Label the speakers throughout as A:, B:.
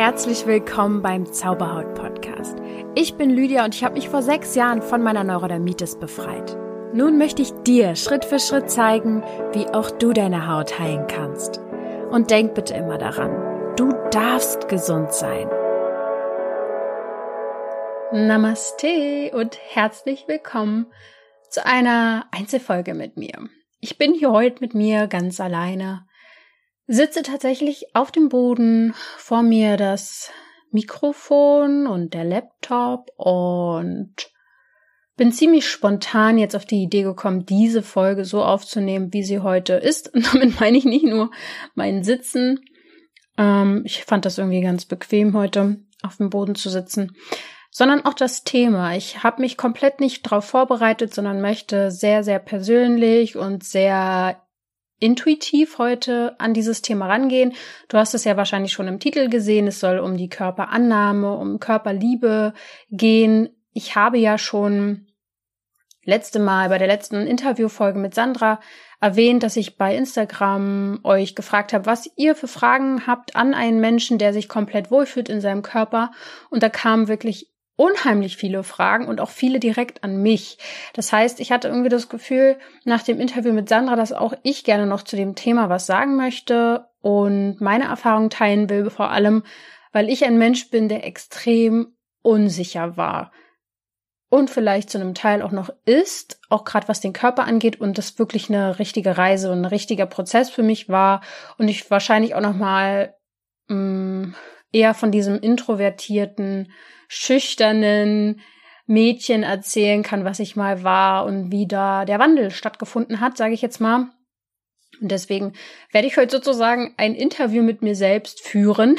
A: herzlich willkommen beim Zauberhaut Podcast. Ich bin Lydia und ich habe mich vor sechs Jahren von meiner Neurodermitis befreit. Nun möchte ich dir Schritt für Schritt zeigen, wie auch du deine Haut heilen kannst. Und denk bitte immer daran, du darfst gesund sein. Namaste und herzlich willkommen zu einer Einzelfolge mit mir. Ich bin hier heute mit mir ganz alleine sitze tatsächlich auf dem Boden, vor mir das Mikrofon und der Laptop und bin ziemlich spontan jetzt auf die Idee gekommen, diese Folge so aufzunehmen, wie sie heute ist. Und damit meine ich nicht nur mein Sitzen. Ähm, ich fand das irgendwie ganz bequem heute auf dem Boden zu sitzen, sondern auch das Thema. Ich habe mich komplett nicht darauf vorbereitet, sondern möchte sehr, sehr persönlich und sehr intuitiv heute an dieses Thema rangehen. Du hast es ja wahrscheinlich schon im Titel gesehen. Es soll um die Körperannahme, um Körperliebe gehen. Ich habe ja schon letzte Mal bei der letzten Interviewfolge mit Sandra erwähnt, dass ich bei Instagram euch gefragt habe, was ihr für Fragen habt an einen Menschen, der sich komplett wohlfühlt in seinem Körper. Und da kamen wirklich unheimlich viele Fragen und auch viele direkt an mich. Das heißt, ich hatte irgendwie das Gefühl nach dem Interview mit Sandra, dass auch ich gerne noch zu dem Thema was sagen möchte und meine Erfahrung teilen will, vor allem, weil ich ein Mensch bin, der extrem unsicher war und vielleicht zu einem Teil auch noch ist, auch gerade was den Körper angeht und das wirklich eine richtige Reise und ein richtiger Prozess für mich war und ich wahrscheinlich auch noch mal mh, mm, eher von diesem introvertierten schüchternen Mädchen erzählen kann, was ich mal war und wie da der Wandel stattgefunden hat, sage ich jetzt mal. Und deswegen werde ich heute sozusagen ein Interview mit mir selbst führen.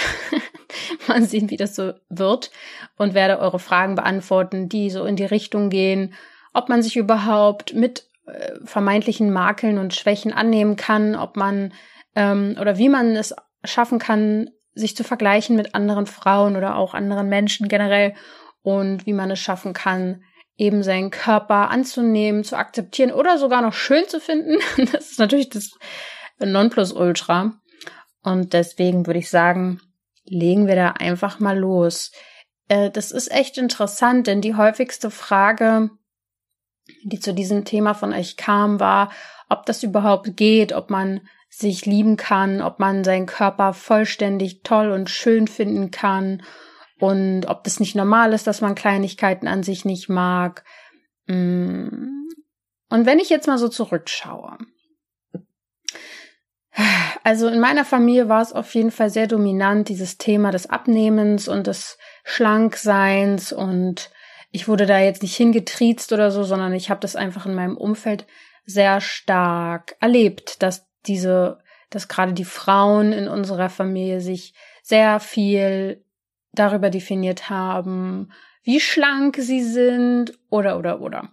A: mal sehen, wie das so wird. Und werde eure Fragen beantworten, die so in die Richtung gehen, ob man sich überhaupt mit äh, vermeintlichen Makeln und Schwächen annehmen kann, ob man ähm, oder wie man es schaffen kann, sich zu vergleichen mit anderen Frauen oder auch anderen Menschen generell und wie man es schaffen kann, eben seinen Körper anzunehmen, zu akzeptieren oder sogar noch schön zu finden. Das ist natürlich das Nonplusultra. Und deswegen würde ich sagen, legen wir da einfach mal los. Äh, das ist echt interessant, denn die häufigste Frage, die zu diesem Thema von euch kam, war, ob das überhaupt geht, ob man sich lieben kann, ob man seinen Körper vollständig toll und schön finden kann und ob das nicht normal ist, dass man Kleinigkeiten an sich nicht mag. Mm. Und wenn ich jetzt mal so zurückschaue, also in meiner Familie war es auf jeden Fall sehr dominant, dieses Thema des Abnehmens und des Schlankseins und ich wurde da jetzt nicht hingetriezt oder so, sondern ich habe das einfach in meinem Umfeld sehr stark erlebt, dass diese, dass gerade die Frauen in unserer Familie sich sehr viel darüber definiert haben, wie schlank sie sind oder oder oder.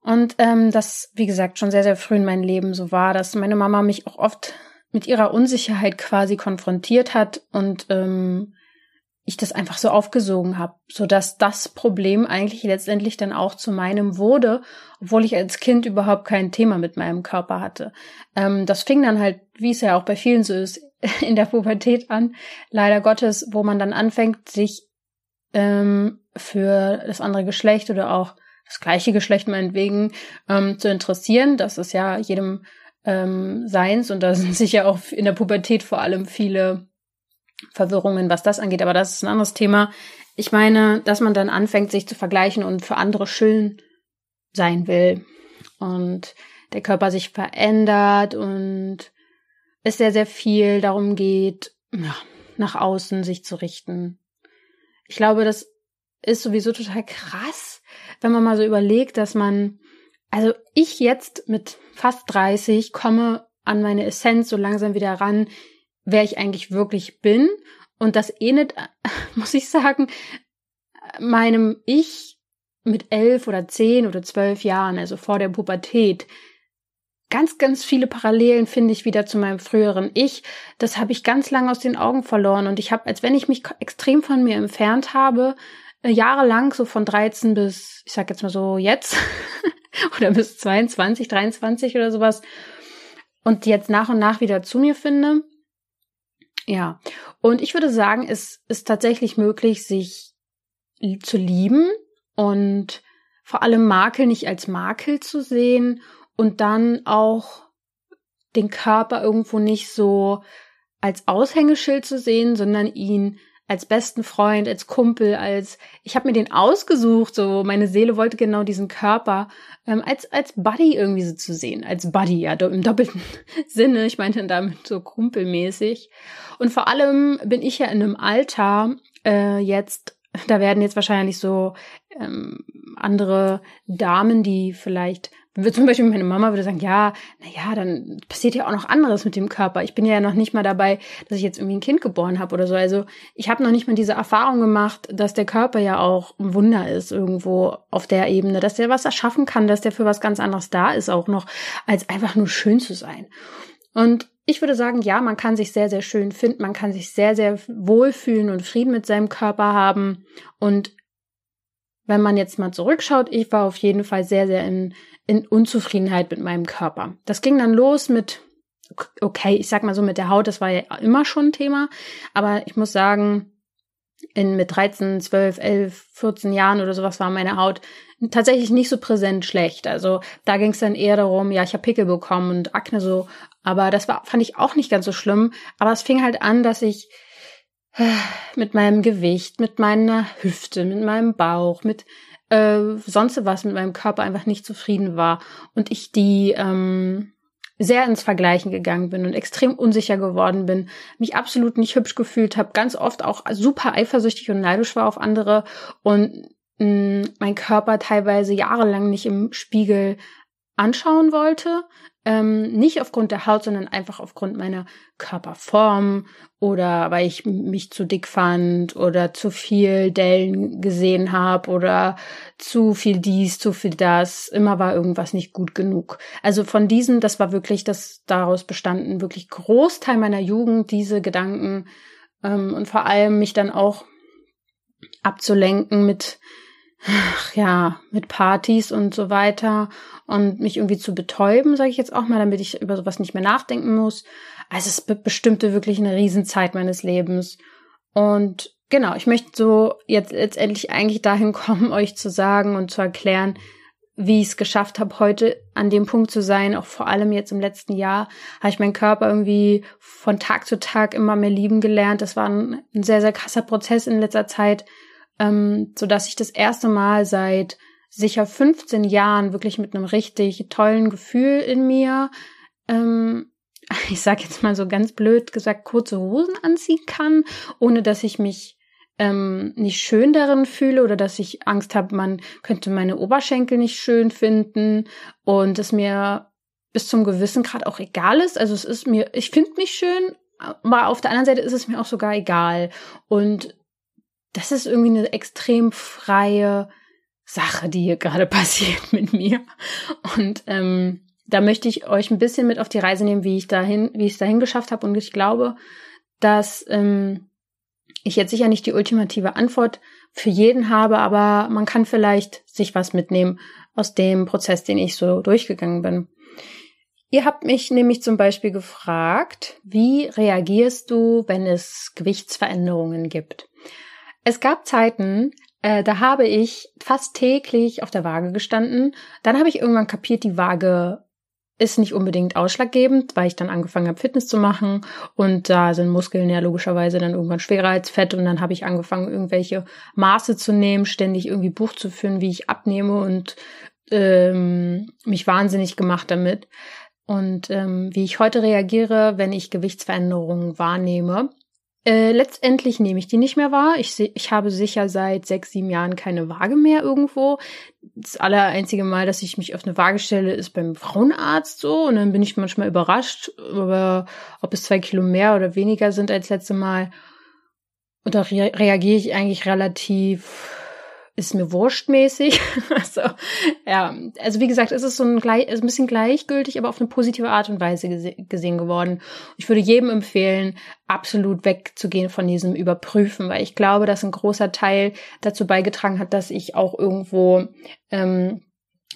A: Und ähm, das, wie gesagt, schon sehr, sehr früh in meinem Leben so war, dass meine Mama mich auch oft mit ihrer Unsicherheit quasi konfrontiert hat und ähm, ich das einfach so aufgesogen habe, so dass das Problem eigentlich letztendlich dann auch zu meinem wurde, obwohl ich als Kind überhaupt kein Thema mit meinem Körper hatte. Ähm, das fing dann halt, wie es ja auch bei vielen so ist, in der Pubertät an, leider Gottes, wo man dann anfängt, sich ähm, für das andere Geschlecht oder auch das gleiche Geschlecht meinetwegen ähm, zu interessieren. Das ist ja jedem ähm, Seins und da sind sicher auch in der Pubertät vor allem viele Verwirrungen, was das angeht, aber das ist ein anderes Thema. Ich meine, dass man dann anfängt, sich zu vergleichen und für andere schön sein will und der Körper sich verändert und es sehr, sehr viel darum geht, nach außen sich zu richten. Ich glaube, das ist sowieso total krass, wenn man mal so überlegt, dass man, also ich jetzt mit fast 30 komme an meine Essenz so langsam wieder ran, wer ich eigentlich wirklich bin. Und das ähnelt, muss ich sagen, meinem Ich mit elf oder zehn oder zwölf Jahren, also vor der Pubertät. Ganz, ganz viele Parallelen finde ich wieder zu meinem früheren Ich. Das habe ich ganz lange aus den Augen verloren und ich habe, als wenn ich mich extrem von mir entfernt habe, äh, jahrelang, so von 13 bis, ich sag jetzt mal so jetzt, oder bis 22, 23 oder sowas, und jetzt nach und nach wieder zu mir finde ja, Und ich würde sagen, es ist tatsächlich möglich, sich zu lieben und vor allem Makel nicht als Makel zu sehen und dann auch den Körper irgendwo nicht so als Aushängeschild zu sehen, sondern ihn als besten Freund, als Kumpel, als ich habe mir den ausgesucht, so meine Seele wollte genau diesen Körper ähm, als als Buddy irgendwie so zu sehen, als Buddy ja im doppelten Sinne. Ich meinte damit so kumpelmäßig. Und vor allem bin ich ja in einem Alter äh, jetzt, da werden jetzt wahrscheinlich so ähm, andere Damen, die vielleicht zum Beispiel meine Mama würde sagen, ja, na ja, dann passiert ja auch noch anderes mit dem Körper. Ich bin ja noch nicht mal dabei, dass ich jetzt irgendwie ein Kind geboren habe oder so. Also ich habe noch nicht mal diese Erfahrung gemacht, dass der Körper ja auch ein Wunder ist irgendwo auf der Ebene, dass der was erschaffen kann, dass der für was ganz anderes da ist auch noch, als einfach nur schön zu sein. Und ich würde sagen, ja, man kann sich sehr, sehr schön finden, man kann sich sehr, sehr wohlfühlen und Frieden mit seinem Körper haben. Und wenn man jetzt mal zurückschaut, ich war auf jeden Fall sehr, sehr in in Unzufriedenheit mit meinem Körper. Das ging dann los mit, okay, ich sag mal so mit der Haut, das war ja immer schon ein Thema, aber ich muss sagen, in, mit 13, 12, 11, 14 Jahren oder sowas war meine Haut tatsächlich nicht so präsent schlecht. Also da ging es dann eher darum, ja, ich habe Pickel bekommen und Akne so, aber das war fand ich auch nicht ganz so schlimm, aber es fing halt an, dass ich mit meinem Gewicht, mit meiner Hüfte, mit meinem Bauch, mit äh, sonst was mit meinem Körper einfach nicht zufrieden war und ich die ähm, sehr ins Vergleichen gegangen bin und extrem unsicher geworden bin, mich absolut nicht hübsch gefühlt habe, ganz oft auch super eifersüchtig und neidisch war auf andere und mh, mm, mein Körper teilweise jahrelang nicht im Spiegel anschauen wollte, ähm, nicht aufgrund der Haut, sondern einfach aufgrund meiner Körperform oder weil ich mich zu dick fand oder zu viel Dellen gesehen habe oder zu viel dies, zu viel das. Immer war irgendwas nicht gut genug. Also von diesen, das war wirklich das daraus bestanden, wirklich Großteil meiner Jugend, diese Gedanken ähm, und vor allem mich dann auch abzulenken mit ach ja, mit Partys und so weiter und mich irgendwie zu betäuben, sage ich jetzt auch mal, damit ich über sowas nicht mehr nachdenken muss. Also es bestimmte wirklich eine Riesenzeit meines Lebens. Und genau, ich möchte so jetzt letztendlich eigentlich dahin kommen, euch zu sagen und zu erklären, wie ich es geschafft habe, heute an dem Punkt zu sein, auch vor allem jetzt im letzten Jahr, habe ich meinen Körper irgendwie von Tag zu Tag immer mehr lieben gelernt. Das war ein, ein sehr, sehr krasser Prozess in letzter Zeit ähm, so dass ich das erste Mal seit sicher 15 Jahren wirklich mit einem richtig tollen Gefühl in mir, ähm, ich sag jetzt mal so ganz blöd gesagt, kurze Hosen anziehen kann, ohne dass ich mich ähm, nicht schön darin fühle oder dass ich Angst habe, man könnte meine Oberschenkel nicht schön finden und es mir bis zum gewissen Grad auch egal ist. Also es ist mir, ich finde mich schön, aber auf der anderen Seite ist es mir auch sogar egal. Und das ist irgendwie eine extrem freie Sache, die hier gerade passiert mit mir. Und ähm, da möchte ich euch ein bisschen mit auf die Reise nehmen, wie ich dahin, wie ich es dahin geschafft habe. Und ich glaube, dass ähm, ich jetzt sicher nicht die ultimative Antwort für jeden habe, aber man kann vielleicht sich was mitnehmen aus dem Prozess, den ich so durchgegangen bin. Ihr habt mich nämlich zum Beispiel gefragt, wie reagierst du, wenn es Gewichtsveränderungen gibt? Es gab Zeiten, äh, da habe ich fast täglich auf der Waage gestanden. Dann habe ich irgendwann kapiert, die Waage ist nicht unbedingt ausschlaggebend, weil ich dann angefangen habe, Fitness zu machen und da sind Muskeln ja logischerweise dann irgendwann schwerer als Fett und dann habe ich angefangen, irgendwelche Maße zu nehmen, ständig irgendwie Buch zu führen, wie ich abnehme und ähm, mich wahnsinnig gemacht damit. Und ähm, wie ich heute reagiere, wenn ich Gewichtsveränderungen wahrnehme, äh, letztendlich nehme ich die nicht mehr wahr. Ich, ich habe sicher seit sechs, sieben Jahren keine Waage mehr irgendwo. Das allereinzige Mal, dass ich mich auf eine Waage stelle, ist beim Frauenarzt so. Und dann bin ich manchmal überrascht, über, ob es zwei Kilo mehr oder weniger sind als letzte Mal. Und da re reagiere ich eigentlich relativ ist mir wurstmäßig. also, ja, also wie gesagt, es ist so ein, gleich, ein bisschen gleichgültig, aber auf eine positive Art und Weise gese gesehen geworden. Ich würde jedem empfehlen, absolut wegzugehen von diesem Überprüfen, weil ich glaube, dass ein großer Teil dazu beigetragen hat, dass ich auch irgendwo ähm,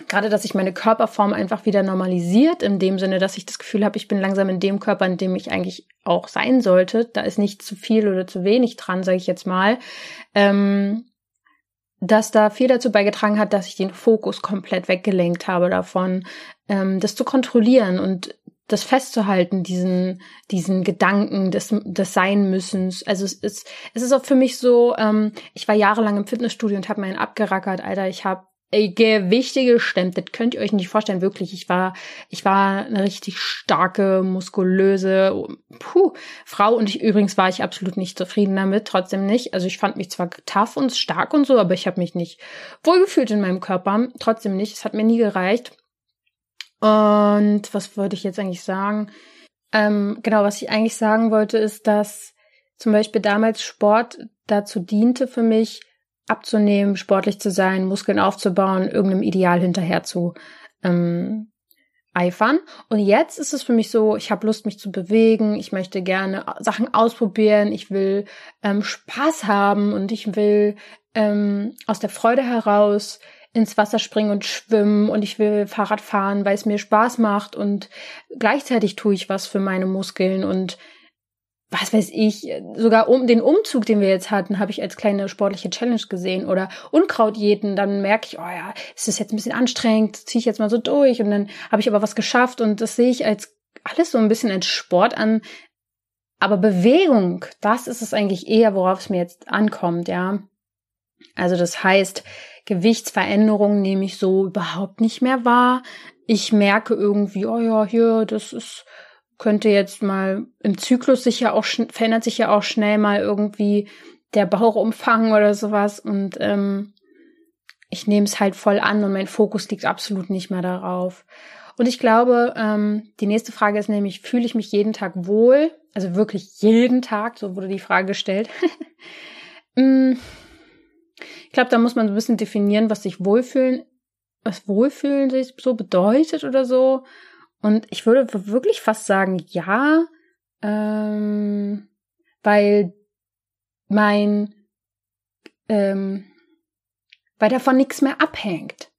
A: gerade, dass sich meine Körperform einfach wieder normalisiert, in dem Sinne, dass ich das Gefühl habe, ich bin langsam in dem Körper, in dem ich eigentlich auch sein sollte. Da ist nicht zu viel oder zu wenig dran, sage ich jetzt mal. Ähm, dass da viel dazu beigetragen hat, dass ich den Fokus komplett weggelenkt habe davon, ähm, das zu kontrollieren und das festzuhalten, diesen, diesen Gedanken des, des Sein-Müssens. Also es ist, es ist auch für mich so, ähm, ich war jahrelang im Fitnessstudio und habe meinen abgerackert, Alter. Ich habe Gewichte gestemmt. Das könnt ihr euch nicht vorstellen, wirklich. Ich war, ich war eine richtig starke, muskulöse puh, Frau und ich übrigens war ich absolut nicht zufrieden damit, trotzdem nicht. Also ich fand mich zwar tough und stark und so, aber ich habe mich nicht wohlgefühlt in meinem Körper, trotzdem nicht. Es hat mir nie gereicht. Und was wollte ich jetzt eigentlich sagen? Ähm, genau, was ich eigentlich sagen wollte, ist, dass zum Beispiel damals Sport dazu diente für mich, abzunehmen, sportlich zu sein, Muskeln aufzubauen, irgendeinem Ideal hinterher zu ähm, eifern. Und jetzt ist es für mich so, ich habe Lust, mich zu bewegen, ich möchte gerne Sachen ausprobieren, ich will ähm, Spaß haben und ich will ähm, aus der Freude heraus ins Wasser springen und schwimmen und ich will Fahrrad fahren, weil es mir Spaß macht und gleichzeitig tue ich was für meine Muskeln und was weiß ich, sogar um den Umzug, den wir jetzt hatten, habe ich als kleine sportliche Challenge gesehen oder Unkraut jeden, dann merke ich, oh ja, es ist jetzt ein bisschen anstrengend, ziehe ich jetzt mal so durch und dann habe ich aber was geschafft und das sehe ich als alles so ein bisschen als Sport an. Aber Bewegung, das ist es eigentlich eher, worauf es mir jetzt ankommt, ja. Also das heißt, Gewichtsveränderungen nehme ich so überhaupt nicht mehr wahr. Ich merke irgendwie, oh ja, hier, das ist könnte jetzt mal im Zyklus sich ja auch verändert sich ja auch schnell mal irgendwie der Bauchumfang oder sowas und ähm, ich nehme es halt voll an und mein Fokus liegt absolut nicht mehr darauf. Und ich glaube, ähm, die nächste Frage ist nämlich, fühle ich mich jeden Tag wohl? Also wirklich jeden Tag, so wurde die Frage gestellt. Mm, ich glaube, da muss man so ein bisschen definieren, was sich wohlfühlen, was Wohlfühlen sich so bedeutet oder so. Und ich würde wirklich fast sagen, ja, ähm, weil mein, ähm, weil davon nichts mehr abhängt.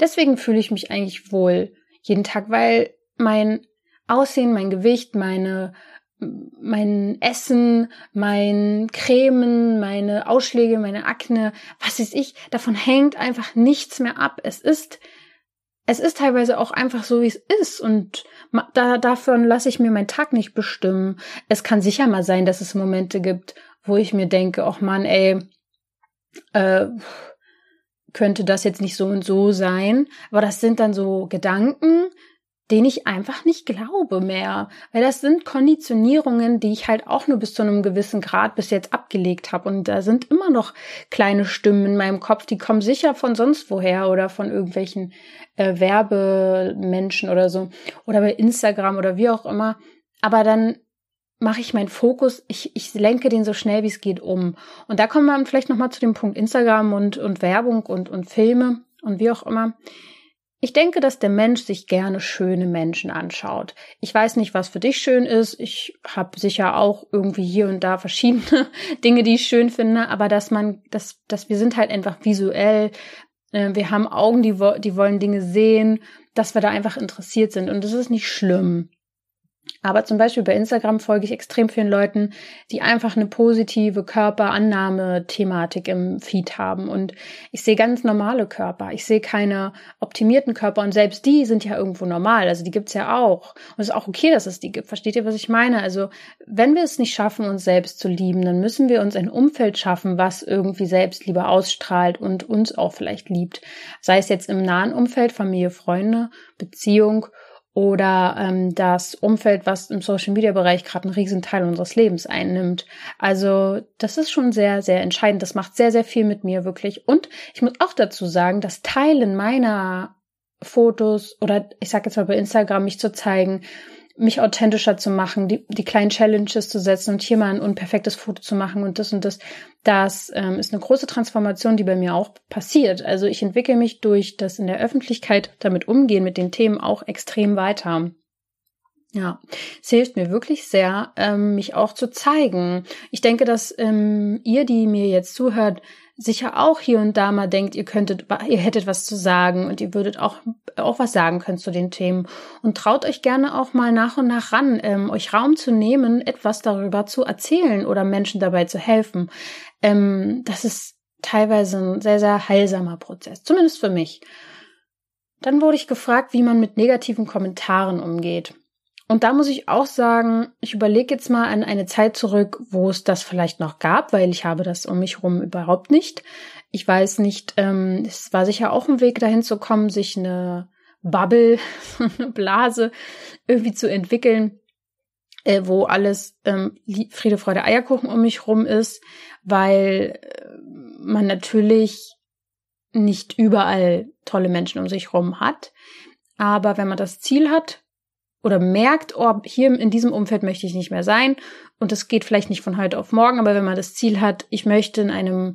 A: Deswegen fühle ich mich eigentlich wohl jeden Tag, weil mein Aussehen, mein Gewicht, meine mein Essen, mein Cremen, meine Ausschläge, meine Akne, was ist ich, davon hängt einfach nichts mehr ab. Es ist es ist teilweise auch einfach so, wie es ist. Und da, davon lasse ich mir meinen Tag nicht bestimmen. Es kann sicher mal sein, dass es Momente gibt, wo ich mir denke, ach man, ey, äh, könnte das jetzt nicht so und so sein. Aber das sind dann so Gedanken, den ich einfach nicht glaube mehr. Weil das sind Konditionierungen, die ich halt auch nur bis zu einem gewissen Grad bis jetzt abgelegt habe. Und da sind immer noch kleine Stimmen in meinem Kopf, die kommen sicher von sonst woher oder von irgendwelchen äh, Werbemenschen oder so. Oder bei Instagram oder wie auch immer. Aber dann mache ich meinen Fokus, ich, ich lenke den so schnell wie es geht um. Und da kommen wir vielleicht nochmal zu dem Punkt Instagram und, und Werbung und, und Filme und wie auch immer. Ich denke, dass der Mensch sich gerne schöne Menschen anschaut. Ich weiß nicht, was für dich schön ist. Ich habe sicher auch irgendwie hier und da verschiedene Dinge, die ich schön finde, aber dass man, dass, dass wir sind halt einfach visuell. Äh, wir haben Augen, die, die wollen Dinge sehen, dass wir da einfach interessiert sind. Und das ist nicht schlimm. Aber zum Beispiel bei Instagram folge ich extrem vielen Leuten, die einfach eine positive Körperannahme-Thematik im Feed haben. Und ich sehe ganz normale Körper. Ich sehe keine optimierten Körper. Und selbst die sind ja irgendwo normal. Also die gibt's ja auch. Und es ist auch okay, dass es die gibt. Versteht ihr, was ich meine? Also wenn wir es nicht schaffen, uns selbst zu lieben, dann müssen wir uns ein Umfeld schaffen, was irgendwie Selbstliebe ausstrahlt und uns auch vielleicht liebt. Sei es jetzt im nahen Umfeld, Familie, Freunde, Beziehung oder ähm, das Umfeld, was im Social Media Bereich gerade einen riesen Teil unseres Lebens einnimmt. Also das ist schon sehr, sehr entscheidend. Das macht sehr, sehr viel mit mir wirklich. Und ich muss auch dazu sagen, das Teilen meiner Fotos oder ich sage jetzt mal bei Instagram mich zu zeigen, mich authentischer zu machen, die, die kleinen Challenges zu setzen und hier mal ein unperfektes Foto zu machen und das und das. Das ähm, ist eine große Transformation, die bei mir auch passiert. Also ich entwickle mich durch das in der Öffentlichkeit damit umgehen mit den Themen auch extrem weiter. Ja, es hilft mir wirklich sehr, ähm, mich auch zu zeigen. Ich denke, dass ähm, ihr, die mir jetzt zuhört, sicher auch hier und da mal denkt, ihr könntet, ihr hättet was zu sagen und ihr würdet auch, auch was sagen können zu den Themen. Und traut euch gerne auch mal nach und nach ran, ähm, euch Raum zu nehmen, etwas darüber zu erzählen oder Menschen dabei zu helfen. Ähm, das ist teilweise ein sehr, sehr heilsamer Prozess, zumindest für mich. Dann wurde ich gefragt, wie man mit negativen Kommentaren umgeht. Und da muss ich auch sagen, ich überlege jetzt mal an eine Zeit zurück, wo es das vielleicht noch gab, weil ich habe das um mich herum überhaupt nicht. Ich weiß nicht, ähm, es war sicher auch ein Weg dahin zu kommen, sich eine Bubble, eine Blase irgendwie zu entwickeln, äh, wo alles ähm, Friede, Freude, Eierkuchen um mich rum ist, weil äh, man natürlich nicht überall tolle Menschen um sich rum hat. Aber wenn man das Ziel hat, oder merkt, oh, hier in diesem Umfeld möchte ich nicht mehr sein. Und das geht vielleicht nicht von heute auf morgen, aber wenn man das Ziel hat, ich möchte in einem,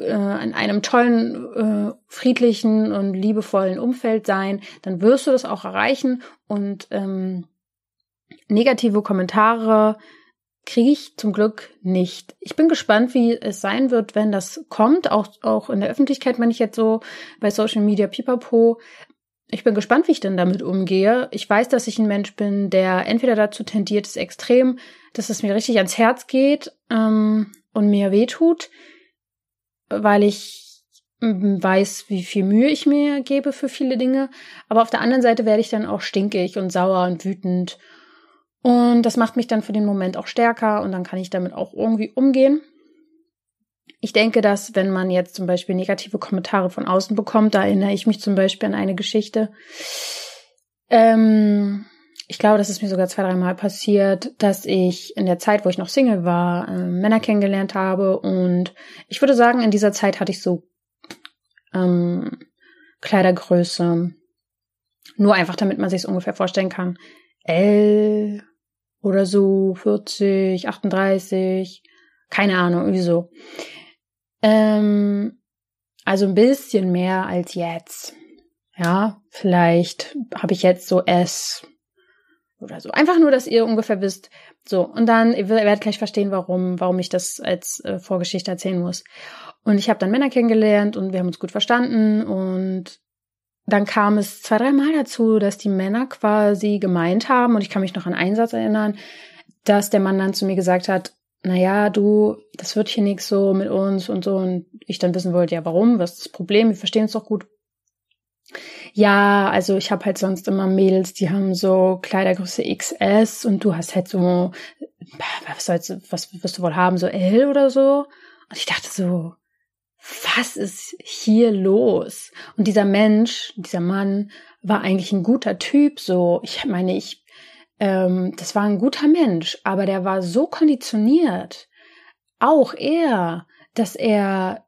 A: äh, in einem tollen, äh, friedlichen und liebevollen Umfeld sein, dann wirst du das auch erreichen. Und ähm, negative Kommentare kriege ich zum Glück nicht. Ich bin gespannt, wie es sein wird, wenn das kommt, auch, auch in der Öffentlichkeit, wenn ich jetzt so bei Social Media Pipapo ich bin gespannt, wie ich denn damit umgehe. Ich weiß, dass ich ein Mensch bin, der entweder dazu tendiert, es extrem, dass es mir richtig ans Herz geht ähm, und mir wehtut, weil ich weiß, wie viel Mühe ich mir gebe für viele Dinge. Aber auf der anderen Seite werde ich dann auch stinkig und sauer und wütend. Und das macht mich dann für den Moment auch stärker und dann kann ich damit auch irgendwie umgehen. Ich denke, dass wenn man jetzt zum Beispiel negative Kommentare von außen bekommt, da erinnere ich mich zum Beispiel an eine Geschichte. Ähm, ich glaube, das ist mir sogar zwei, dreimal passiert, dass ich in der Zeit, wo ich noch Single war, äh, Männer kennengelernt habe. Und ich würde sagen, in dieser Zeit hatte ich so ähm, Kleidergröße. Nur einfach, damit man sich es ungefähr vorstellen kann. L oder so, 40, 38, keine Ahnung, irgendwie so. Ähm, also ein bisschen mehr als jetzt. Ja, vielleicht habe ich jetzt so S oder so. Einfach nur, dass ihr ungefähr wisst. So, und dann, ihr werdet gleich verstehen, warum, warum ich das als äh, Vorgeschichte erzählen muss. Und ich habe dann Männer kennengelernt und wir haben uns gut verstanden und dann kam es zwei, drei Mal dazu, dass die Männer quasi gemeint haben, und ich kann mich noch an einen Satz erinnern, dass der Mann dann zu mir gesagt hat, naja, du, das wird hier nichts so mit uns und so. Und ich dann wissen wollte, ja, warum? Was ist das Problem? Wir verstehen es doch gut. Ja, also ich habe halt sonst immer Mädels, die haben so Kleidergröße XS und du hast halt so, was sollst du, was wirst du wohl haben, so L oder so? Und ich dachte so, was ist hier los? Und dieser Mensch, dieser Mann war eigentlich ein guter Typ, so. Ich meine, ich ähm, das war ein guter Mensch, aber der war so konditioniert, auch er, dass er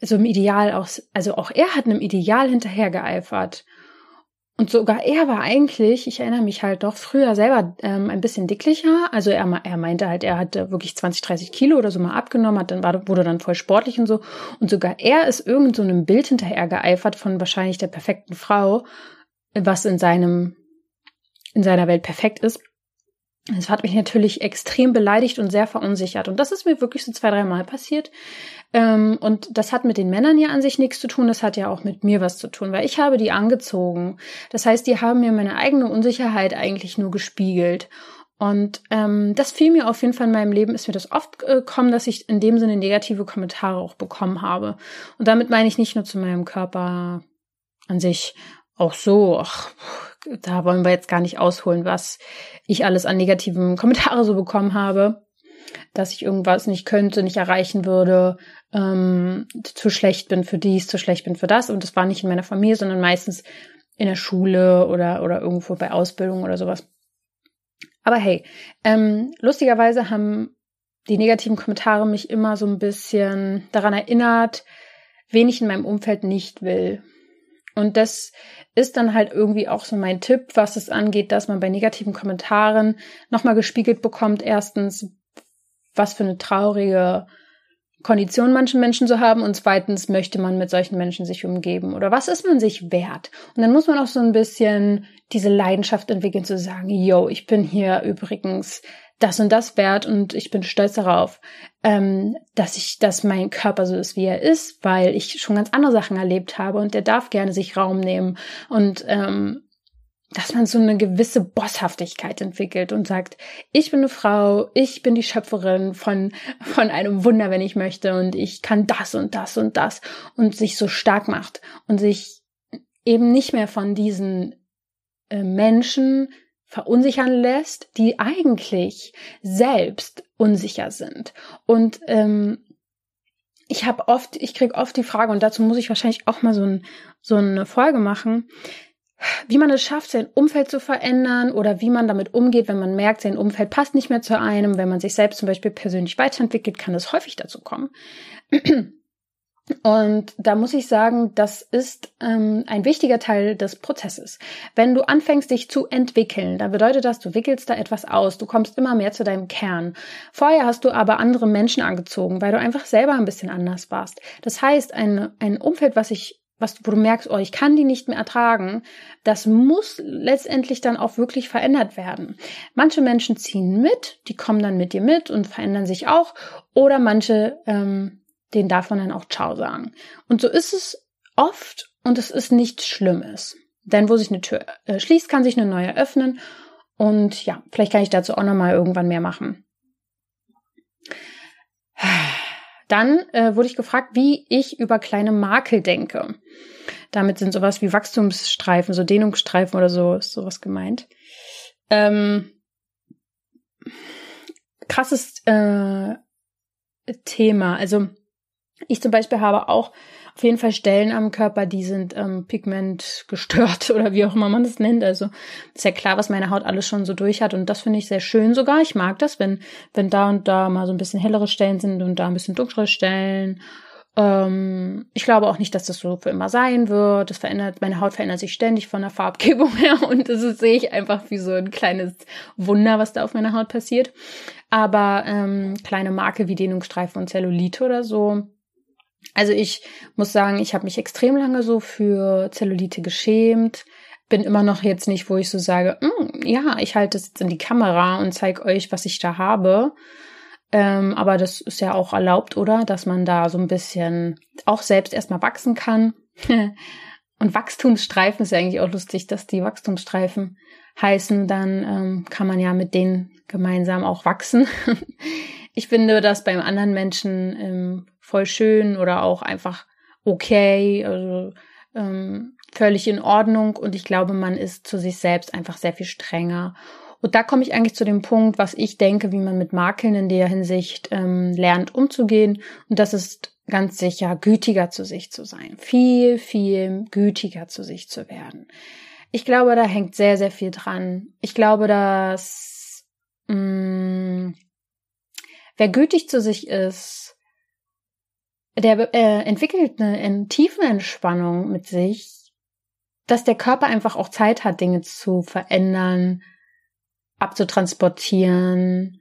A: so im Ideal auch, also auch er hat einem Ideal hinterhergeeifert. Und sogar er war eigentlich, ich erinnere mich halt doch früher selber ähm, ein bisschen dicklicher. Also er, er meinte halt, er hatte wirklich 20, 30 Kilo oder so mal abgenommen, hat dann war, wurde dann voll sportlich und so. Und sogar er ist irgend so einem Bild hinterhergeeifert von wahrscheinlich der perfekten Frau, was in seinem in seiner Welt perfekt ist. Das hat mich natürlich extrem beleidigt und sehr verunsichert. Und das ist mir wirklich so zwei, drei Mal passiert. Ähm, und das hat mit den Männern ja an sich nichts zu tun. Das hat ja auch mit mir was zu tun, weil ich habe die angezogen. Das heißt, die haben mir meine eigene Unsicherheit eigentlich nur gespiegelt. Und ähm, das fiel mir auf jeden Fall in meinem Leben, ist mir das oft gekommen, dass ich in dem Sinne negative Kommentare auch bekommen habe. Und damit meine ich nicht nur zu meinem Körper an sich, auch so, ach, da wollen wir jetzt gar nicht ausholen, was ich alles an negativen Kommentare so bekommen habe, dass ich irgendwas nicht könnte, nicht erreichen würde, ähm, zu schlecht bin für dies, zu schlecht bin für das. Und das war nicht in meiner Familie, sondern meistens in der Schule oder, oder irgendwo bei Ausbildung oder sowas. Aber hey, ähm, lustigerweise haben die negativen Kommentare mich immer so ein bisschen daran erinnert, wen ich in meinem Umfeld nicht will. Und das ist dann halt irgendwie auch so mein Tipp, was es angeht, dass man bei negativen Kommentaren nochmal gespiegelt bekommt. Erstens, was für eine traurige Kondition manchen Menschen zu haben und zweitens möchte man mit solchen Menschen sich umgeben oder was ist man sich wert? Und dann muss man auch so ein bisschen diese Leidenschaft entwickeln zu sagen, yo, ich bin hier übrigens das und das wert und ich bin stolz darauf, ähm, dass ich, dass mein Körper so ist, wie er ist, weil ich schon ganz andere Sachen erlebt habe und der darf gerne sich Raum nehmen und ähm, dass man so eine gewisse Bosshaftigkeit entwickelt und sagt, ich bin eine Frau, ich bin die Schöpferin von, von einem Wunder, wenn ich möchte und ich kann das und das und das und sich so stark macht und sich eben nicht mehr von diesen äh, Menschen verunsichern lässt, die eigentlich selbst unsicher sind. Und ähm, ich habe oft, ich krieg oft die Frage, und dazu muss ich wahrscheinlich auch mal so, ein, so eine Folge machen, wie man es schafft, sein Umfeld zu verändern oder wie man damit umgeht, wenn man merkt, sein Umfeld passt nicht mehr zu einem. Wenn man sich selbst zum Beispiel persönlich weiterentwickelt, kann es häufig dazu kommen. Und da muss ich sagen, das ist ähm, ein wichtiger Teil des Prozesses. Wenn du anfängst, dich zu entwickeln, dann bedeutet das, du wickelst da etwas aus, du kommst immer mehr zu deinem Kern. Vorher hast du aber andere Menschen angezogen, weil du einfach selber ein bisschen anders warst. Das heißt, ein, ein Umfeld, was ich was, wo du merkst, oh, ich kann die nicht mehr ertragen, das muss letztendlich dann auch wirklich verändert werden. Manche Menschen ziehen mit, die kommen dann mit dir mit und verändern sich auch, oder manche, ähm, denen darf man dann auch Ciao sagen. Und so ist es oft und es ist nichts Schlimmes. Denn wo sich eine Tür äh, schließt, kann sich eine neue öffnen. Und ja, vielleicht kann ich dazu auch nochmal irgendwann mehr machen. Dann äh, wurde ich gefragt, wie ich über kleine Makel denke. Damit sind sowas wie Wachstumsstreifen, so Dehnungsstreifen oder so, ist sowas gemeint. Ähm, krasses äh, Thema. Also ich zum Beispiel habe auch auf jeden Fall Stellen am Körper, die sind ähm, Pigment gestört oder wie auch immer man das nennt. Also ist ja klar, was meine Haut alles schon so durch hat und das finde ich sehr schön sogar. Ich mag das, wenn wenn da und da mal so ein bisschen hellere Stellen sind und da ein bisschen dunklere Stellen. Ähm, ich glaube auch nicht, dass das so für immer sein wird. Das verändert, meine Haut verändert sich ständig von der Farbgebung her und das sehe ich einfach wie so ein kleines Wunder, was da auf meiner Haut passiert. Aber ähm, kleine Marke wie Dehnungsstreifen und Zellulite oder so, also ich muss sagen, ich habe mich extrem lange so für Zellulite geschämt. Bin immer noch jetzt nicht, wo ich so sage, mm, ja, ich halte es jetzt in die Kamera und zeige euch, was ich da habe. Ähm, aber das ist ja auch erlaubt, oder? Dass man da so ein bisschen auch selbst erstmal wachsen kann. und Wachstumsstreifen ist ja eigentlich auch lustig, dass die Wachstumsstreifen heißen. Dann ähm, kann man ja mit denen gemeinsam auch wachsen. ich finde das beim anderen Menschen ähm, voll schön oder auch einfach okay, also ähm, völlig in Ordnung. Und ich glaube, man ist zu sich selbst einfach sehr viel strenger. Und da komme ich eigentlich zu dem Punkt, was ich denke, wie man mit Makeln in der Hinsicht ähm, lernt umzugehen. Und das ist ganz sicher, gütiger zu sich zu sein. Viel, viel gütiger zu sich zu werden. Ich glaube, da hängt sehr, sehr viel dran. Ich glaube, dass mh, mm, wer gütig zu sich ist, der äh, entwickelt eine, eine tiefe Entspannung mit sich, dass der Körper einfach auch Zeit hat, Dinge zu verändern, abzutransportieren,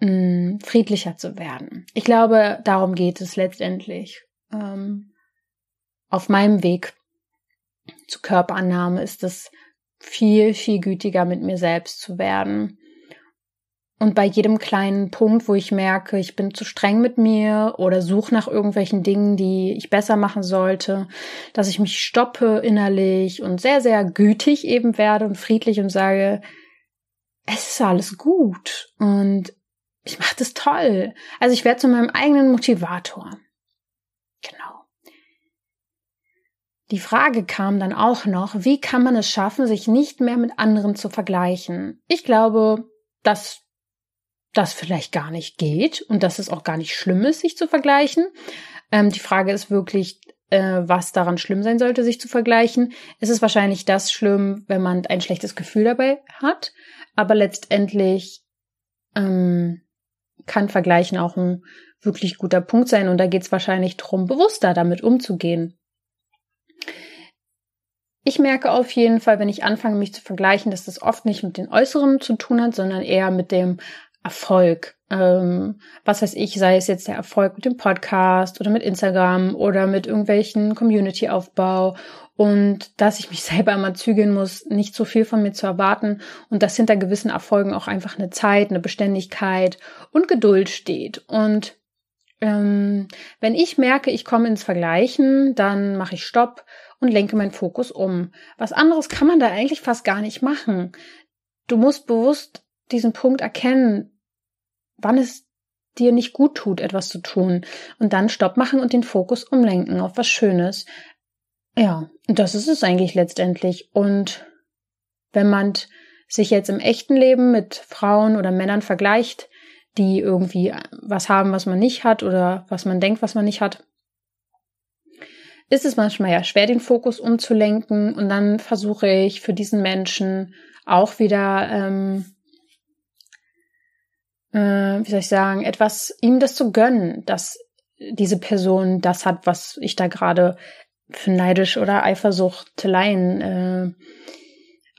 A: mh, mm, friedlicher zu werden. Ich glaube, darum geht es letztendlich. Ähm, auf meinem Weg zur Körperannahme ist es viel, viel gütiger mit mir selbst zu werden und bei jedem kleinen Punkt, wo ich merke, ich bin zu streng mit mir oder suche nach irgendwelchen Dingen, die ich besser machen sollte, dass ich mich stoppe innerlich und sehr, sehr gütig eben werde und friedlich und sage, es ist alles gut und ich mache das toll. Also ich werde zu meinem eigenen Motivator. Genau. Die Frage kam dann auch noch, wie kann man es schaffen, sich nicht mehr mit anderen zu vergleichen? Ich glaube, dass das vielleicht gar nicht geht und dass es auch gar nicht schlimm ist, sich zu vergleichen. Ähm, die Frage ist wirklich, äh, was daran schlimm sein sollte, sich zu vergleichen. Es ist wahrscheinlich das schlimm, wenn man ein schlechtes Gefühl dabei hat, aber letztendlich ähm, kann Vergleichen auch ein wirklich guter Punkt sein und da geht es wahrscheinlich darum, bewusster damit umzugehen. Ich merke auf jeden Fall, wenn ich anfange, mich zu vergleichen, dass das oft nicht mit den Äußeren zu tun hat, sondern eher mit dem Erfolg. Ähm, was weiß ich, sei es jetzt der Erfolg mit dem Podcast oder mit Instagram oder mit irgendwelchen Community-Aufbau und dass ich mich selber immer zügeln muss, nicht so viel von mir zu erwarten und dass hinter gewissen Erfolgen auch einfach eine Zeit, eine Beständigkeit und Geduld steht. Und ähm, wenn ich merke, ich komme ins Vergleichen, dann mache ich Stopp und lenke meinen Fokus um. Was anderes kann man da eigentlich fast gar nicht machen. Du musst bewusst diesen Punkt erkennen, wann es dir nicht gut tut, etwas zu tun und dann Stopp machen und den Fokus umlenken auf was Schönes. Ja, das ist es eigentlich letztendlich. Und wenn man sich jetzt im echten Leben mit Frauen oder Männern vergleicht, die irgendwie was haben, was man nicht hat oder was man denkt, was man nicht hat, ist es manchmal ja schwer, den Fokus umzulenken. Und dann versuche ich für diesen Menschen auch wieder, ähm, äh, wie soll ich sagen, etwas ihm das zu gönnen, dass diese Person das hat, was ich da gerade für neidisch oder Eifersuchteleien äh,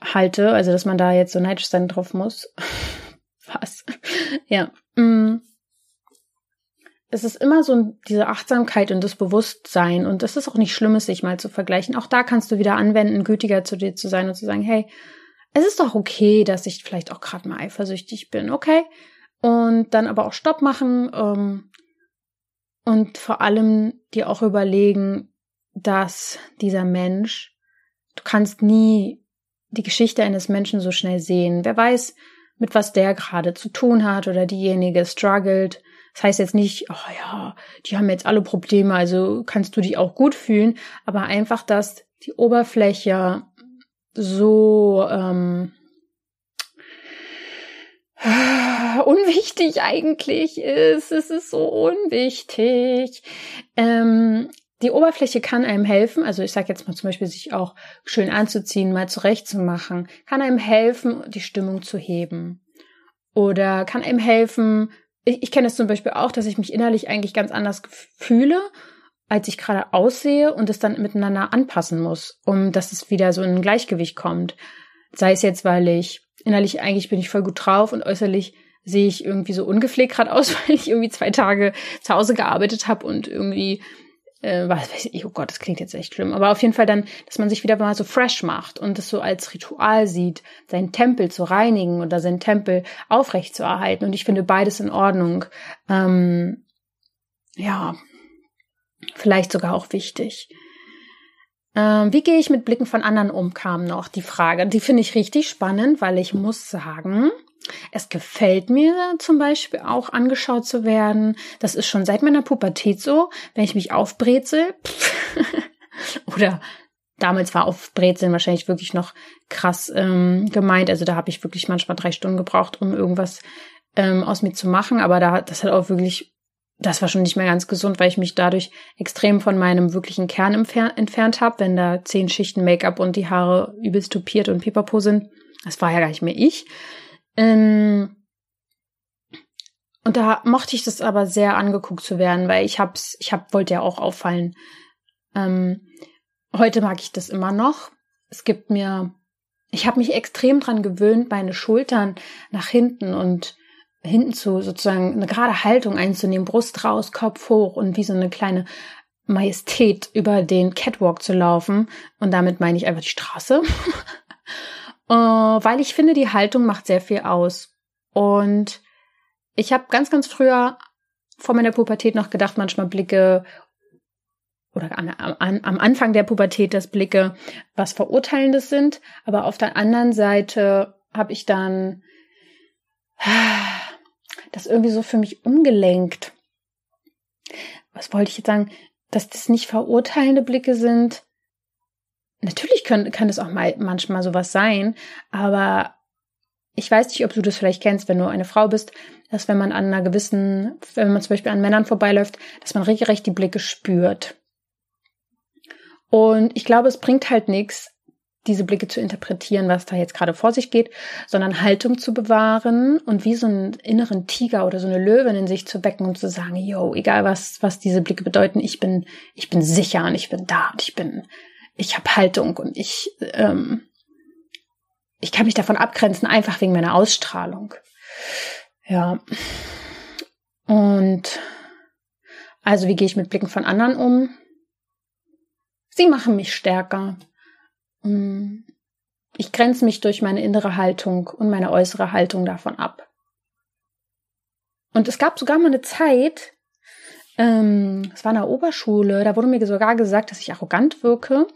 A: halte. Also, dass man da jetzt so neidisch sein drauf muss. was? ja. Mm es ist immer so diese Achtsamkeit und das Bewusstsein und das ist auch nicht schlimm, sich mal zu vergleichen. Auch da kannst du wieder anwenden, gütiger zu dir zu sein und zu sagen, hey, es ist doch okay, dass ich vielleicht auch gerade mal eifersüchtig bin, okay? Und dann aber auch Stopp machen ähm, und vor allem dir auch überlegen, dass dieser Mensch, du kannst nie die Geschichte eines Menschen so schnell sehen. Wer weiß, mit was der gerade zu tun hat oder diejenige struggelt das heißt jetzt nicht, oh ja, die haben jetzt alle Probleme, also kannst du dich auch gut fühlen, aber einfach, dass die Oberfläche so ähm, unwichtig eigentlich ist. Es ist so unwichtig. Ähm, die Oberfläche kann einem helfen, also ich sage jetzt mal zum Beispiel, sich auch schön anzuziehen, mal zurechtzumachen, kann einem helfen, die Stimmung zu heben. Oder kann einem helfen, ich, ich kenne es zum Beispiel auch, dass ich mich innerlich eigentlich ganz anders fühle, als ich gerade aussehe und es dann miteinander anpassen muss, um dass es wieder so in ein Gleichgewicht kommt. Sei es jetzt, weil ich innerlich eigentlich bin ich voll gut drauf und äußerlich sehe ich irgendwie so ungepflegt gerade aus, weil ich irgendwie zwei Tage zu Hause gearbeitet habe und irgendwie äh, was weiß ich, oh Gott, das klingt jetzt echt schlimm, aber auf jeden Fall dann, dass man sich wieder mal so fresh macht und das so als Ritual sieht, seinen Tempel zu reinigen oder seinen Tempel aufrecht zu erhalten. Und ich finde beides in Ordnung. Ähm, ja, vielleicht sogar auch wichtig. Ähm, wie gehe ich mit Blicken von anderen um, kam noch die Frage. Die finde ich richtig spannend, weil ich muss sagen, es gefällt mir zum Beispiel auch angeschaut zu werden. Das ist schon seit meiner Pubertät so. Wenn ich mich aufbrezel oder damals war aufbrezeln wahrscheinlich wirklich noch krass ähm, gemeint. Also da habe ich wirklich manchmal drei Stunden gebraucht, um irgendwas ähm, aus mir zu machen. Aber da das hat auch wirklich, das war schon nicht mehr ganz gesund, weil ich mich dadurch extrem von meinem wirklichen Kern entfernt habe, wenn da zehn Schichten Make-up und die Haare übelst tupiert und pipapo sind. Das war ja gar nicht mehr ich. Ähm, und da mochte ich das aber sehr angeguckt zu werden, weil ich hab's, ich hab, wollte ja auch auffallen. Ähm, heute mag ich das immer noch. Es gibt mir, ich habe mich extrem dran gewöhnt, meine Schultern nach hinten und hinten zu sozusagen eine gerade Haltung einzunehmen, Brust raus, Kopf hoch und wie so eine kleine Majestät über den Catwalk zu laufen. Und damit meine ich einfach die Straße. äh, weil ich finde, die Haltung macht sehr viel aus. Und ich habe ganz, ganz früher vor meiner Pubertät noch gedacht, manchmal Blicke oder an, an, am Anfang der Pubertät, dass Blicke was Verurteilendes sind. Aber auf der anderen Seite habe ich dann das irgendwie so für mich umgelenkt. Was wollte ich jetzt sagen? Dass das nicht verurteilende Blicke sind, Natürlich kann, kann es auch mal manchmal sowas sein, aber ich weiß nicht, ob du das vielleicht kennst, wenn du eine Frau bist, dass wenn man an einer gewissen, wenn man zum Beispiel an Männern vorbeiläuft, dass man regelrecht die Blicke spürt. Und ich glaube, es bringt halt nichts, diese Blicke zu interpretieren, was da jetzt gerade vor sich geht, sondern Haltung zu bewahren und wie so einen inneren Tiger oder so eine Löwin in sich zu wecken und zu sagen, yo, egal was, was diese Blicke bedeuten, ich bin, ich bin sicher und ich bin da und ich bin, ich habe Haltung und ich, ähm, ich kann mich davon abgrenzen, einfach wegen meiner Ausstrahlung. Ja. Und also wie gehe ich mit Blicken von anderen um? Sie machen mich stärker. Mm. Ich grenze mich durch meine innere Haltung und meine äußere Haltung davon ab. Und es gab sogar mal eine Zeit, ähm, es war in der Oberschule, da wurde mir sogar gesagt, dass ich arrogant wirke.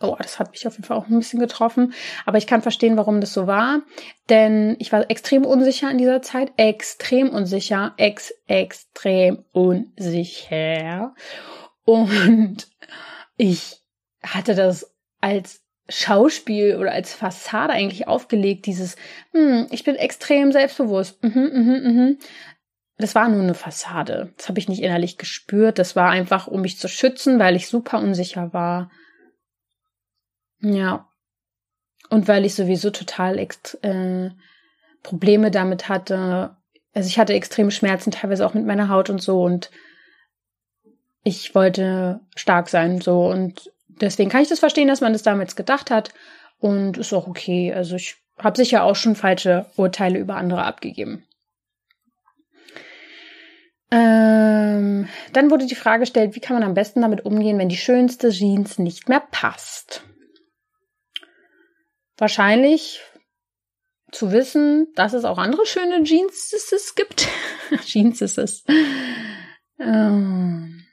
A: Oh, das hat mich auf jeden Fall auch ein bisschen getroffen. Aber ich kann verstehen, warum das so war. Denn ich war extrem unsicher in dieser Zeit. Extrem unsicher. Ex, extrem unsicher. Und ich hatte das als Schauspiel oder als Fassade eigentlich aufgelegt, dieses, hm, ich bin extrem selbstbewusst. Mhm, mhm, mhm. Das war nur eine Fassade. Das habe ich nicht innerlich gespürt. Das war einfach, um mich zu schützen, weil ich super unsicher war. Ja. Und weil ich sowieso total äh, Probleme damit hatte. Also ich hatte extreme Schmerzen, teilweise auch mit meiner Haut und so. Und ich wollte stark sein, so. Und deswegen kann ich das verstehen, dass man das damals gedacht hat. Und ist auch okay. Also ich habe sicher auch schon falsche Urteile über andere abgegeben. Ähm, dann wurde die Frage gestellt, wie kann man am besten damit umgehen, wenn die schönste Jeans nicht mehr passt? Wahrscheinlich zu wissen, dass es auch andere schöne Jeans gibt. Jeans ist. Ähm,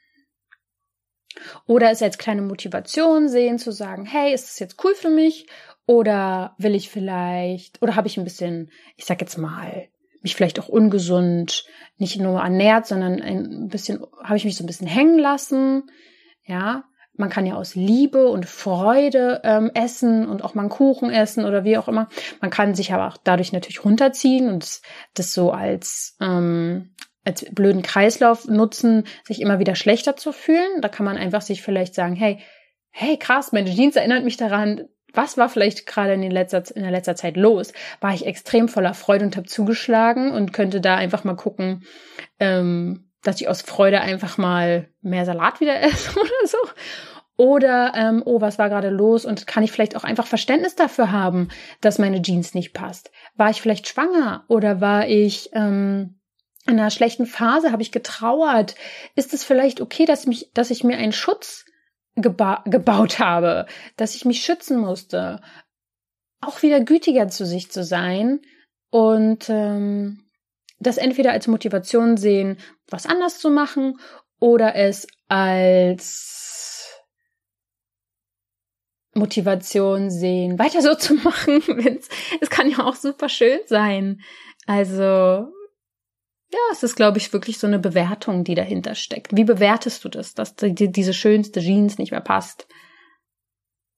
A: oder es als kleine Motivation sehen, zu sagen, hey, ist das jetzt cool für mich? Oder will ich vielleicht, oder habe ich ein bisschen, ich sag jetzt mal, mich vielleicht auch ungesund nicht nur ernährt, sondern ein bisschen, habe ich mich so ein bisschen hängen lassen. Ja, man kann ja aus Liebe und Freude ähm, essen und auch mal einen Kuchen essen oder wie auch immer. Man kann sich aber auch dadurch natürlich runterziehen und das, so als, ähm, als blöden Kreislauf nutzen, sich immer wieder schlechter zu fühlen. Da kann man einfach sich vielleicht sagen, hey, hey, krass, meine Jeans erinnert mich daran, was war vielleicht gerade in, letzter, in der letzter Zeit los? War ich extrem voller Freude und habe zugeschlagen und könnte da einfach mal gucken, ähm, dass ich aus Freude einfach mal mehr Salat wieder esse oder so. Oder, ähm, oh, was war gerade los? Und kann ich vielleicht auch einfach Verständnis dafür haben, dass meine Jeans nicht passt? War ich vielleicht schwanger oder war ich ähm, in einer schlechten Phase? Habe ich getrauert? Ist es vielleicht okay, dass, mich, dass ich mir einen Schutz geba gebaut habe, dass ich mich schützen musste, auch wieder gütiger zu sich zu sein und ähm, das entweder als Motivation sehen, was anders zu machen, oder es als Motivation sehen, weiter so zu machen. es kann ja auch super schön sein. Also ja, es ist, glaube ich, wirklich so eine Bewertung, die dahinter steckt. Wie bewertest du das, dass die, diese schönste Jeans nicht mehr passt?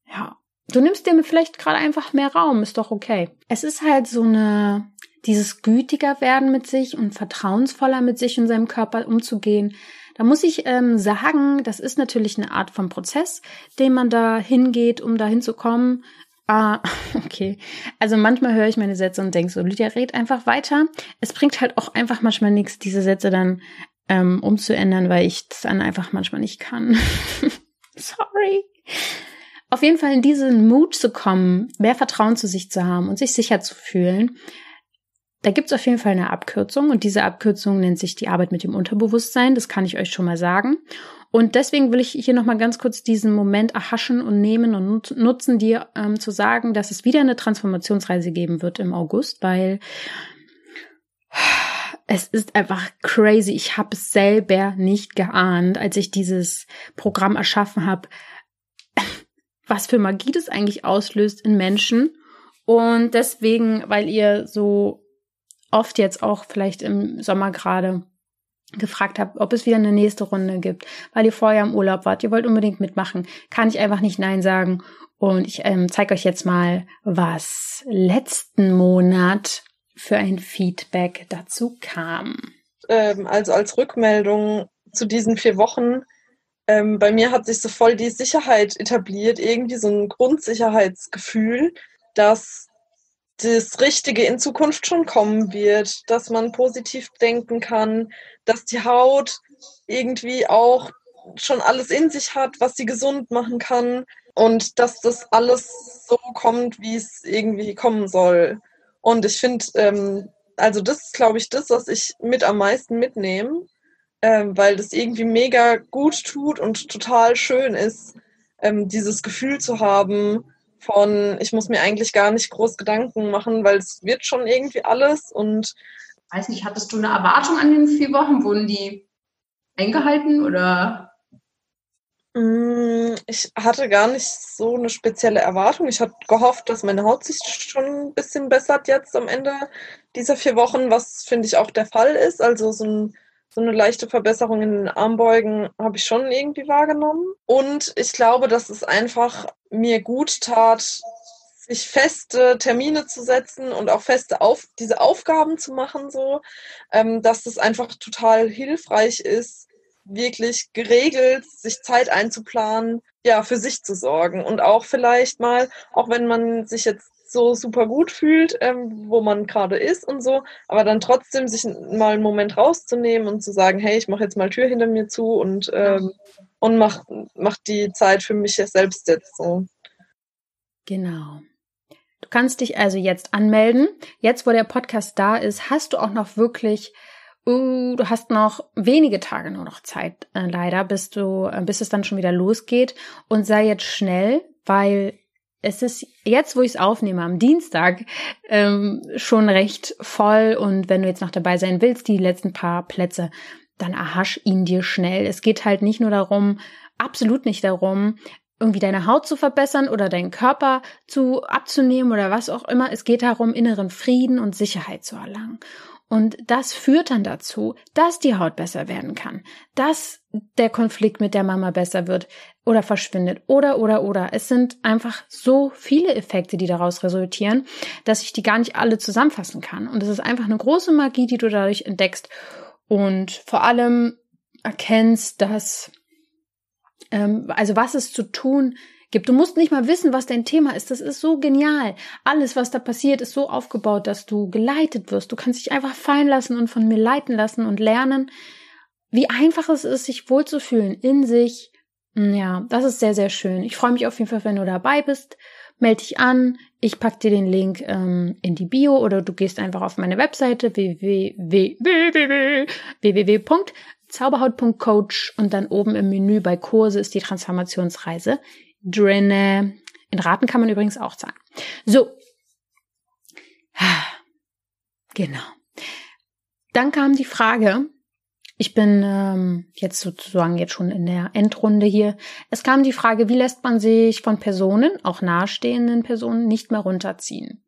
A: Ja, du nimmst dir vielleicht gerade einfach mehr Raum, ist doch okay. Es ist halt so eine, dieses gütiger werden mit sich und vertrauensvoller mit sich und seinem Körper umzugehen. Da muss ich ähm, sagen, das ist natürlich eine Art von Prozess, den man da hingeht, um da hinzukommen. Ah, okay. Also manchmal höre ich meine Sätze und denke so, Lydia, red einfach weiter. Es bringt halt auch einfach manchmal nichts, diese Sätze dann ähm, umzuändern, weil ich das dann einfach manchmal nicht kann. Sorry. Auf jeden Fall in diesen Mut zu kommen, mehr Vertrauen zu sich zu haben und sich sicher zu fühlen, da gibt's auf jeden Fall eine Abkürzung und diese Abkürzung nennt sich die Arbeit mit dem Unterbewusstsein. Das kann ich euch schon mal sagen. Und deswegen will ich hier nochmal ganz kurz diesen Moment erhaschen und nehmen und nutzen, dir ähm, zu sagen, dass es wieder eine Transformationsreise geben wird im August, weil es ist einfach crazy. Ich habe es selber nicht geahnt, als ich dieses Programm erschaffen habe, was für Magie das eigentlich auslöst in Menschen. Und deswegen, weil ihr so oft jetzt auch vielleicht im Sommer gerade gefragt habt, ob es wieder eine nächste Runde gibt, weil ihr vorher im Urlaub wart, ihr wollt unbedingt mitmachen, kann ich einfach nicht Nein sagen. Und ich ähm, zeige euch jetzt mal, was letzten Monat für ein Feedback dazu kam.
B: Ähm, also als Rückmeldung zu diesen vier Wochen, ähm, bei mir hat sich so voll die Sicherheit etabliert, irgendwie so ein Grundsicherheitsgefühl, dass das Richtige in Zukunft schon kommen wird, dass man positiv denken kann, dass die Haut irgendwie auch schon alles in sich hat, was sie gesund machen kann und dass das alles so kommt, wie es irgendwie kommen soll. Und ich finde, ähm, also das ist, glaube ich, das, was ich mit am meisten mitnehme, ähm, weil das irgendwie mega gut tut und total schön ist, ähm, dieses Gefühl zu haben von, ich muss mir eigentlich gar nicht groß Gedanken machen, weil es wird schon irgendwie alles und
A: weiß nicht, hattest du eine Erwartung an den vier Wochen? Wurden die eingehalten oder?
B: Mm, ich hatte gar nicht so eine spezielle Erwartung. Ich hatte gehofft, dass meine Haut sich schon ein bisschen bessert jetzt am Ende dieser vier Wochen, was finde ich auch der Fall ist. Also so, ein, so eine leichte Verbesserung in den Armbeugen habe ich schon irgendwie wahrgenommen. Und ich glaube, dass es einfach mir gut tat, sich feste Termine zu setzen und auch feste auf diese Aufgaben zu machen, so, ähm, dass das einfach total hilfreich ist, wirklich geregelt sich Zeit einzuplanen, ja, für sich zu sorgen und auch vielleicht mal, auch wenn man sich jetzt so super gut fühlt, ähm, wo man gerade ist und so, aber dann trotzdem sich mal einen Moment rauszunehmen und zu sagen, hey, ich mache jetzt mal Tür hinter mir zu und, ähm, und mach, mach die Zeit für mich selbst jetzt so.
A: Genau. Du kannst dich also jetzt anmelden. Jetzt, wo der Podcast da ist, hast du auch noch wirklich, uh, du hast noch wenige Tage nur noch Zeit, äh, leider, bis du, bis es dann schon wieder losgeht. Und sei jetzt schnell, weil es ist jetzt, wo ich es aufnehme, am Dienstag, ähm, schon recht voll. Und wenn du jetzt noch dabei sein willst, die letzten paar Plätze, dann erhasch ihn dir schnell. Es geht halt nicht nur darum, absolut nicht darum, irgendwie deine Haut zu verbessern oder deinen Körper zu abzunehmen oder was auch immer. Es geht darum, inneren Frieden und Sicherheit zu erlangen. Und das führt dann dazu, dass die Haut besser werden kann, dass der Konflikt mit der Mama besser wird oder verschwindet oder oder oder. Es sind einfach so viele Effekte, die daraus resultieren, dass ich die gar nicht alle zusammenfassen kann. Und es ist einfach eine große Magie, die du dadurch entdeckst und vor allem erkennst, dass ähm, also was es zu tun gibt. Du musst nicht mal wissen, was dein Thema ist. Das ist so genial. Alles, was da passiert, ist so aufgebaut, dass du geleitet wirst. Du kannst dich einfach fallen lassen und von mir leiten lassen und lernen, wie einfach es ist, sich wohlzufühlen in sich. Hm, ja, das ist sehr, sehr schön. Ich freue mich auf jeden Fall, wenn du dabei bist. Meld dich an. Ich pack dir den Link ähm, in die Bio oder du gehst einfach auf meine Webseite www zauberhaut.coach und dann oben im Menü bei Kurse ist die Transformationsreise drinne. In Raten kann man übrigens auch zahlen. So. Genau. Dann kam die Frage, ich bin ähm, jetzt sozusagen jetzt schon in der Endrunde hier. Es kam die Frage, wie lässt man sich von Personen, auch nahestehenden Personen, nicht mehr runterziehen?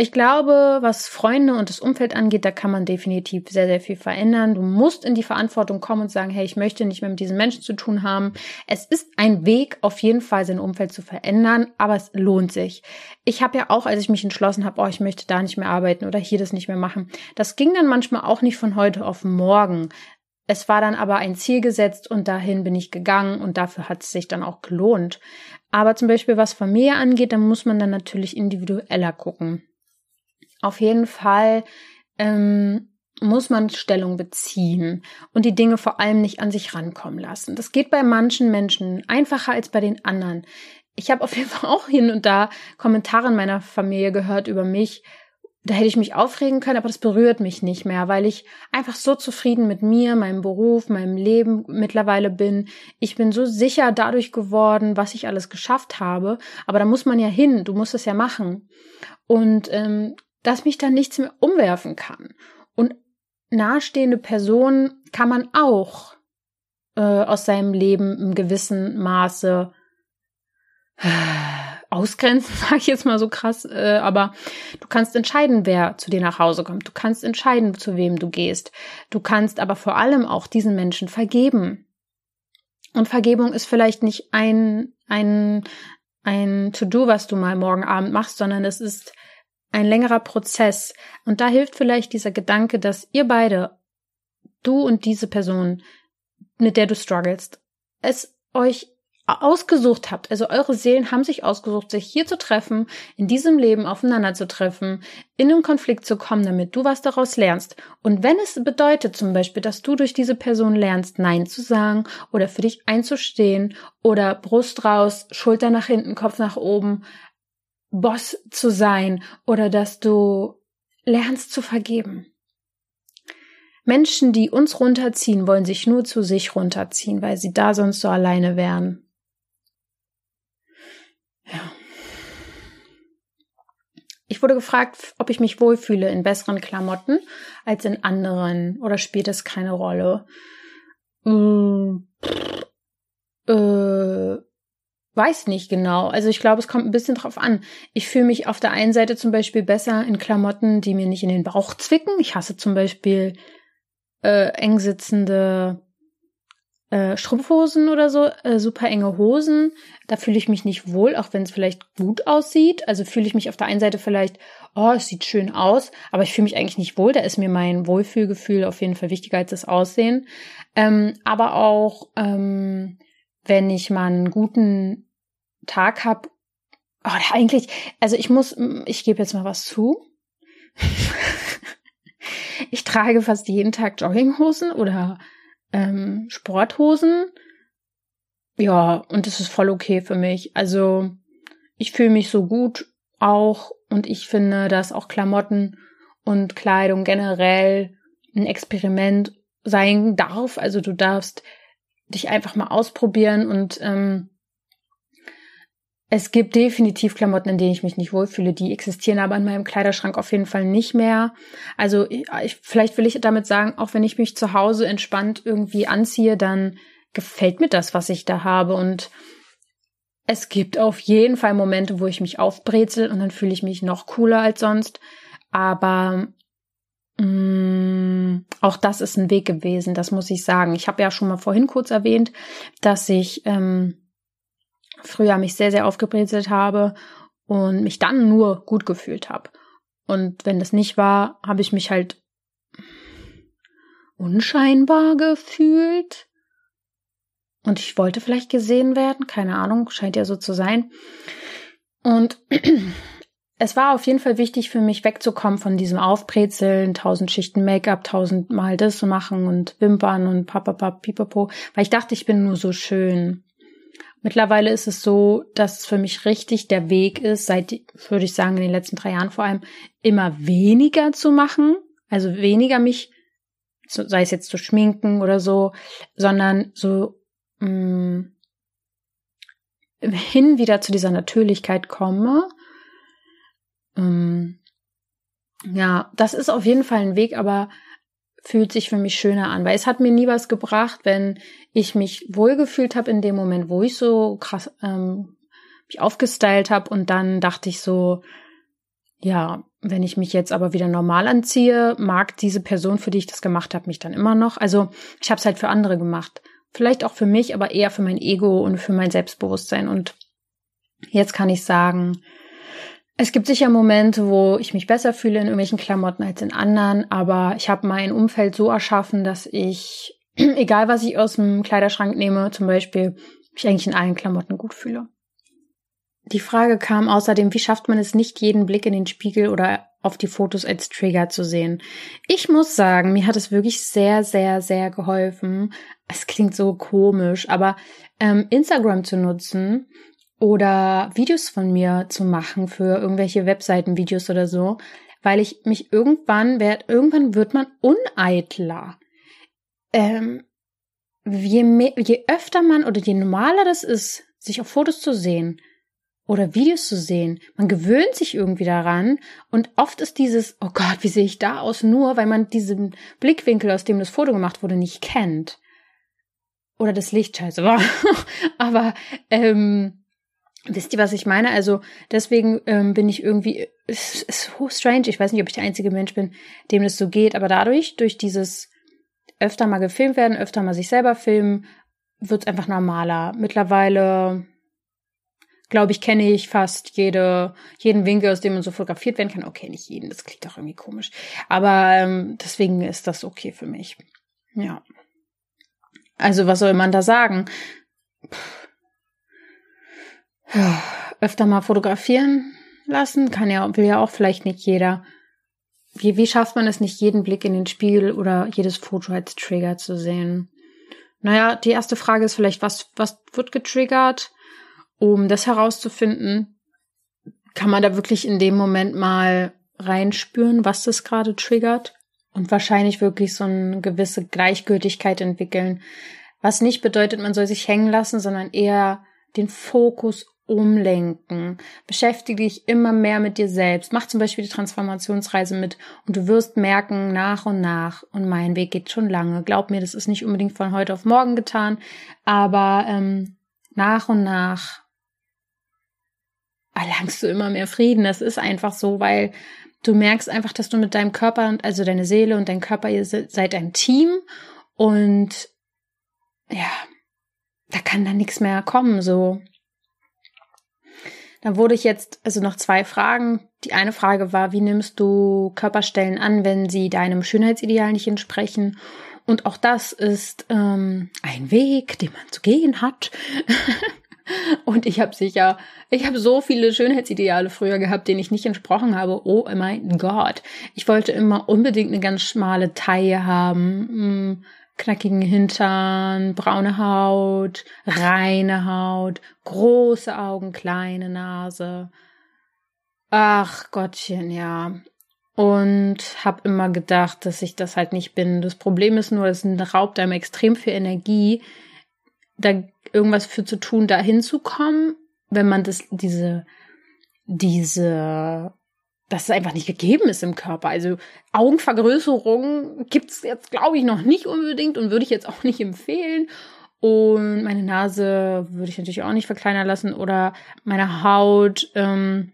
A: Ich glaube, was Freunde und das Umfeld angeht, da kann man definitiv sehr, sehr viel verändern. Du musst in die Verantwortung kommen und sagen, hey, ich möchte nicht mehr mit diesen Menschen zu tun haben. Es ist ein Weg, auf jeden Fall sein Umfeld zu verändern, aber es lohnt sich. Ich habe ja auch, als ich mich entschlossen habe, oh, ich möchte da nicht mehr arbeiten oder hier das nicht mehr machen, das ging dann manchmal auch nicht von heute auf morgen. Es war dann aber ein Ziel gesetzt und dahin bin ich gegangen und dafür hat es sich dann auch gelohnt. Aber zum Beispiel was Familie angeht, dann muss man dann natürlich individueller gucken. Auf jeden Fall ähm, muss man Stellung beziehen und die Dinge vor allem nicht an sich rankommen lassen. Das geht bei manchen Menschen einfacher als bei den anderen. Ich habe auf jeden Fall auch hin und da Kommentare in meiner Familie gehört über mich. Da hätte ich mich aufregen können, aber das berührt mich nicht mehr, weil ich einfach so zufrieden mit mir, meinem Beruf, meinem Leben mittlerweile bin. Ich bin so sicher dadurch geworden, was ich alles geschafft habe. Aber da muss man ja hin, du musst es ja machen. Und ähm, dass mich dann nichts mehr umwerfen kann. Und nahestehende Personen kann man auch äh, aus seinem Leben im gewissen Maße äh, ausgrenzen, sage ich jetzt mal so krass, äh, aber du kannst entscheiden, wer zu dir nach Hause kommt. Du kannst entscheiden, zu wem du gehst. Du kannst aber vor allem auch diesen Menschen vergeben. Und Vergebung ist vielleicht nicht ein, ein, ein To-Do, was du mal morgen Abend machst, sondern es ist ein längerer Prozess. Und da hilft vielleicht dieser Gedanke, dass ihr beide, du und diese Person, mit der du strugglest, es euch ausgesucht habt. Also eure Seelen haben sich ausgesucht, sich hier zu treffen, in diesem Leben aufeinander zu treffen, in einen Konflikt zu kommen, damit du was daraus lernst. Und wenn es bedeutet zum Beispiel, dass du durch diese Person lernst, Nein zu sagen oder für dich einzustehen oder Brust raus, Schulter nach hinten, Kopf nach oben, Boss zu sein oder dass du lernst zu vergeben. Menschen, die uns runterziehen, wollen sich nur zu sich runterziehen, weil sie da sonst so alleine wären. Ja. Ich wurde gefragt, ob ich mich wohlfühle in besseren Klamotten als in anderen oder spielt es keine Rolle? Hm, äh, weiß nicht genau. Also ich glaube, es kommt ein bisschen drauf an. Ich fühle mich auf der einen Seite zum Beispiel besser in Klamotten, die mir nicht in den Bauch zwicken. Ich hasse zum Beispiel äh, eng sitzende äh, Strumpfhosen oder so, äh, super enge Hosen. Da fühle ich mich nicht wohl, auch wenn es vielleicht gut aussieht. Also fühle ich mich auf der einen Seite vielleicht, oh, es sieht schön aus, aber ich fühle mich eigentlich nicht wohl. Da ist mir mein Wohlfühlgefühl auf jeden Fall wichtiger als das Aussehen. Ähm, aber auch, ähm, wenn ich mal einen guten Tag habe, oh, eigentlich, also ich muss, ich gebe jetzt mal was zu. ich trage fast jeden Tag Jogginghosen oder ähm, Sporthosen. Ja, und das ist voll okay für mich. Also ich fühle mich so gut auch und ich finde, dass auch Klamotten und Kleidung generell ein Experiment sein darf. Also du darfst dich einfach mal ausprobieren und ähm, es gibt definitiv Klamotten, in denen ich mich nicht wohlfühle. Die existieren aber in meinem Kleiderschrank auf jeden Fall nicht mehr. Also ich, vielleicht will ich damit sagen, auch wenn ich mich zu Hause entspannt irgendwie anziehe, dann gefällt mir das, was ich da habe. Und es gibt auf jeden Fall Momente, wo ich mich aufbrezel und dann fühle ich mich noch cooler als sonst. Aber mh, mm, auch das ist ein Weg gewesen, das muss ich sagen. Ich habe ja schon mal vorhin kurz erwähnt, dass ich ähm, früher mich sehr, sehr aufgebrezelt habe und mich dann nur gut gefühlt habe. Und wenn das nicht war, habe ich mich halt unscheinbar gefühlt. Und ich wollte vielleicht gesehen werden, keine Ahnung, scheint ja so zu sein. Und es war auf jeden Fall wichtig für mich wegzukommen von diesem Aufbrezeln, tausend Schichten Make-up, tausendmal das machen und Wimpern und papapap, pipapo, weil ich dachte, ich bin nur so schön. Mittlerweile ist es so, dass es für mich richtig der Weg ist, seit, würde ich sagen, in den letzten drei Jahren vor allem, immer weniger zu machen. Also weniger mich, sei es jetzt zu schminken oder so, sondern so mh, mm, hin wieder zu dieser Natürlichkeit komme. Ähm, ja, das ist auf jeden Fall ein Weg, aber fühlt sich für mich schöner an, weil es hat mir nie was gebracht, wenn ich mich wohlgefühlt habe in dem Moment, wo ich so krass ähm, mich aufgestylt habe und dann dachte ich so, ja, wenn ich mich jetzt aber wieder normal anziehe, mag diese Person, für die ich das gemacht habe, mich dann immer noch. Also ich habe es halt für andere gemacht. Vielleicht auch für mich, aber eher für mein Ego und für mein Selbstbewusstsein. Und jetzt kann ich sagen, es gibt sicher Momente, wo ich mich besser fühle in irgendwelchen Klamotten als in anderen, aber ich habe mein Umfeld so erschaffen, dass ich, egal was ich aus dem Kleiderschrank nehme, zum Beispiel, mich eigentlich in allen Klamotten gut fühle. Die Frage kam außerdem, wie schafft man es nicht, jeden Blick in den Spiegel oder auf die Fotos als Trigger zu sehen? Ich muss sagen, mir hat es wirklich sehr, sehr, sehr geholfen. Es klingt so komisch, aber ähm, Instagram zu nutzen oder Videos von mir zu machen für irgendwelche Webseitenvideos oder so, weil ich mich irgendwann werd, irgendwann wird man uneitler. Ähm, je, mehr, je öfter man oder je normaler das ist, sich auf Fotos zu sehen oder Videos zu sehen, man gewöhnt sich irgendwie daran und oft ist dieses, oh Gott, wie sehe ich da aus, nur weil man diesen Blickwinkel, aus dem das Foto gemacht wurde, nicht kennt. Oder das Licht scheiße war. Aber ähm, Wisst ihr, was ich meine? Also deswegen ähm, bin ich irgendwie, es ist so strange. Ich weiß nicht, ob ich der einzige Mensch bin, dem das so geht, aber dadurch, durch dieses öfter mal gefilmt werden, öfter mal sich selber filmen, wird es einfach normaler. Mittlerweile, glaube ich, kenne ich fast jede, jeden Winkel, aus dem man so fotografiert werden kann. Okay, nicht jeden, das klingt auch irgendwie komisch. Aber ähm, deswegen ist das okay für mich. Ja. Also, was soll man da sagen? Puh öfter mal fotografieren lassen. Kann ja, will ja auch vielleicht nicht jeder. Wie, wie schafft man es nicht, jeden Blick in den Spiegel oder jedes Foto als Trigger zu sehen? Naja, die erste Frage ist vielleicht, was, was wird getriggert? Um das herauszufinden, kann man da wirklich in dem Moment mal reinspüren, was das gerade triggert und wahrscheinlich wirklich so eine gewisse Gleichgültigkeit entwickeln, was nicht bedeutet, man soll sich hängen lassen, sondern eher den Fokus umlenken. Beschäftige dich immer mehr mit dir selbst. Mach zum Beispiel die Transformationsreise mit und du wirst merken, nach und nach, und mein Weg geht schon lange. Glaub mir, das ist nicht unbedingt von heute auf morgen getan, aber ähm, nach und nach erlangst du immer mehr Frieden. Das ist einfach so, weil du merkst einfach, dass du mit deinem Körper, also deine Seele und dein Körper, ihr seid ein Team und ja, da kann dann nichts mehr kommen, so. Dann wurde ich jetzt, also noch zwei Fragen. Die eine Frage war, wie nimmst du Körperstellen an, wenn sie deinem Schönheitsideal nicht entsprechen? Und auch das ist ähm, ein Weg, den man zu gehen hat. Und ich habe sicher, ich habe so viele Schönheitsideale früher gehabt, denen ich nicht entsprochen habe. Oh mein Gott. Ich wollte immer unbedingt eine ganz schmale Taille haben, hm, knackigen Hintern, braune Haut, reine Haut, große Augen, kleine Nase. Ach Gottchen, ja. Und habe immer gedacht, dass ich das halt nicht bin. Das Problem ist nur, es raubt einem extrem viel Energie, da irgendwas für zu tun, da hinzukommen, wenn man das, diese, diese, dass es einfach nicht gegeben ist im Körper. Also Augenvergrößerung gibt's jetzt, glaube ich, noch nicht unbedingt und würde ich jetzt auch nicht empfehlen. Und meine Nase würde ich natürlich auch nicht verkleinern lassen oder meine Haut ähm,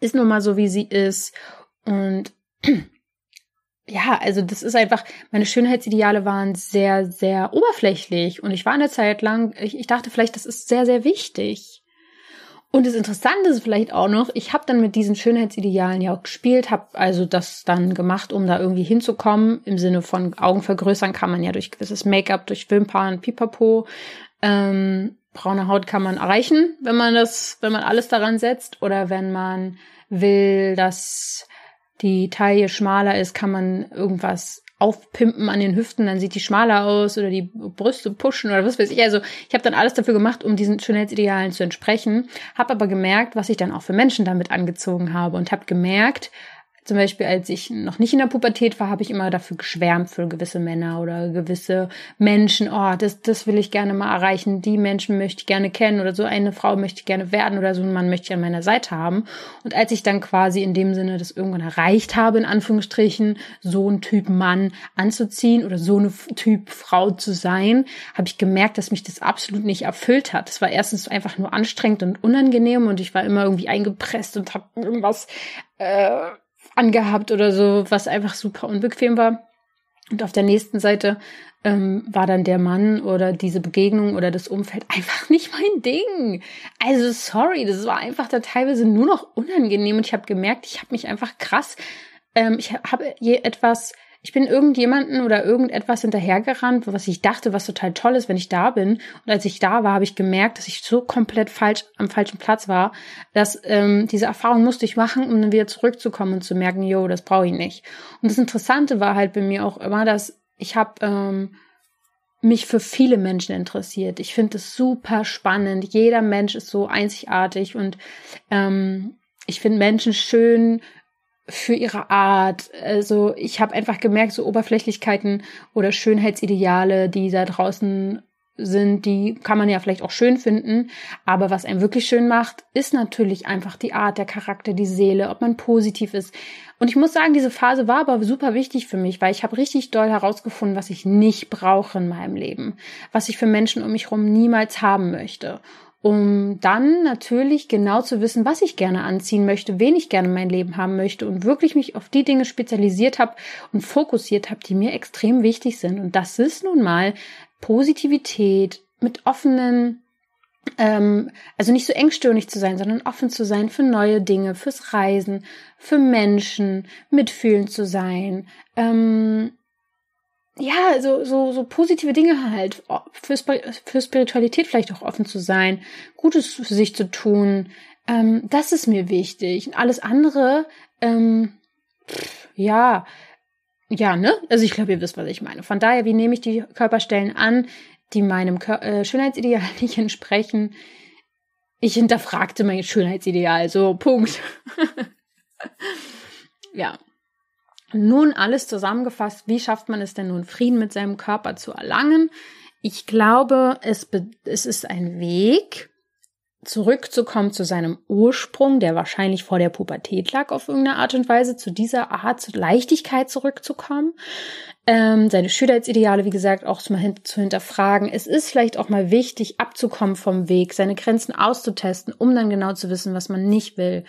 A: ist nun mal so, wie sie ist. Und ja, also das ist einfach, meine Schönheitsideale waren sehr, sehr oberflächlich und ich war eine Zeit lang, ich, ich dachte vielleicht, das ist sehr, sehr wichtig. Und das Interessante ist vielleicht auch noch, ich habe dann mit diesen Schönheitsidealen ja auch gespielt, habe also das dann gemacht, um da irgendwie hinzukommen. Im Sinne von Augen vergrößern kann man ja durch gewisses Make-up, durch Wimpern, Pipapo. Ähm, braune Haut kann man erreichen, wenn man das, wenn man alles daran setzt oder wenn man will, dass die Taille schmaler ist, kann man irgendwas aufpimpen an den Hüften, dann sieht die schmaler aus oder die Brüste pushen oder was weiß ich. Also ich habe dann alles dafür gemacht, um diesen Schönheitsidealen zu entsprechen, habe aber gemerkt, was ich dann auch für Menschen damit angezogen habe und habe gemerkt, zum Beispiel, als ich noch nicht in der Pubertät war, habe ich immer dafür geschwärmt für gewisse Männer oder gewisse Menschen. Oh, das, das will ich gerne mal erreichen. Die Menschen möchte ich gerne kennen oder so eine Frau möchte ich gerne werden oder so einen Mann möchte ich an meiner Seite haben. Und als ich dann quasi in dem Sinne das irgendwann erreicht habe, in Anführungsstrichen, so ein Typ Mann anzuziehen oder so eine Typ Frau zu sein, habe ich gemerkt, dass mich das absolut nicht erfüllt hat. Es war erstens einfach nur anstrengend und unangenehm und ich war immer irgendwie eingepresst und habe irgendwas äh, angehabt oder so, was einfach super unbequem war. Und auf der nächsten Seite ähm, war dann der Mann oder diese Begegnung oder das Umfeld einfach nicht mein Ding. Also sorry, das war einfach da teilweise nur noch unangenehm und ich habe gemerkt, ich habe mich einfach krass, ähm, ich habe je etwas ich bin irgendjemanden oder irgendetwas hinterhergerannt, was ich dachte, was total toll ist, wenn ich da bin. Und als ich da war, habe ich gemerkt, dass ich so komplett falsch am falschen Platz war, dass ähm, diese Erfahrung musste ich machen, um dann wieder zurückzukommen und zu merken, yo, das brauche ich nicht. Und das Interessante war halt bei mir auch immer, dass ich habe ähm, mich für viele Menschen interessiert. Ich finde es super spannend. Jeder Mensch ist so einzigartig und ähm, ich finde Menschen schön, für ihre Art. Also ich habe einfach gemerkt, so Oberflächlichkeiten oder Schönheitsideale, die da draußen sind, die kann man ja vielleicht auch schön finden, aber was einen wirklich schön macht, ist natürlich einfach die Art, der Charakter, die Seele, ob man positiv ist. Und ich muss sagen, diese Phase war aber super wichtig für mich, weil ich habe richtig doll herausgefunden, was ich nicht brauche in meinem Leben, was ich für Menschen um mich herum niemals haben möchte um dann natürlich genau zu wissen, was ich gerne anziehen möchte, wen ich gerne in mein Leben haben möchte und wirklich mich auf die Dinge spezialisiert habe und fokussiert habe, die mir extrem wichtig sind. Und das ist nun mal Positivität mit offenen ähm, also nicht so engstirnig zu sein, sondern offen zu sein für neue Dinge, fürs Reisen, für Menschen, mitfühlend zu sein, ähm, ja, so, so, so positive Dinge halt, für, für Spiritualität vielleicht auch offen zu sein, Gutes für sich zu tun, ähm, das ist mir wichtig. Und alles andere, ähm, pff, ja, ja, ne? Also ich glaube, ihr wisst, was ich meine. Von daher, wie nehme ich die Körperstellen an, die meinem Kör äh, Schönheitsideal nicht entsprechen? Ich hinterfragte mein Schönheitsideal, so, Punkt. ja, nun alles zusammengefasst, wie schafft man es denn nun, Frieden mit seinem Körper zu erlangen? Ich glaube, es, es ist ein Weg, zurückzukommen zu seinem Ursprung, der wahrscheinlich vor der Pubertät lag, auf irgendeine Art und Weise, zu dieser Art zu Leichtigkeit zurückzukommen. Ähm, seine Schönheitsideale, wie gesagt, auch mal zu hinterfragen. Es ist vielleicht auch mal wichtig, abzukommen vom Weg, seine Grenzen auszutesten, um dann genau zu wissen, was man nicht will.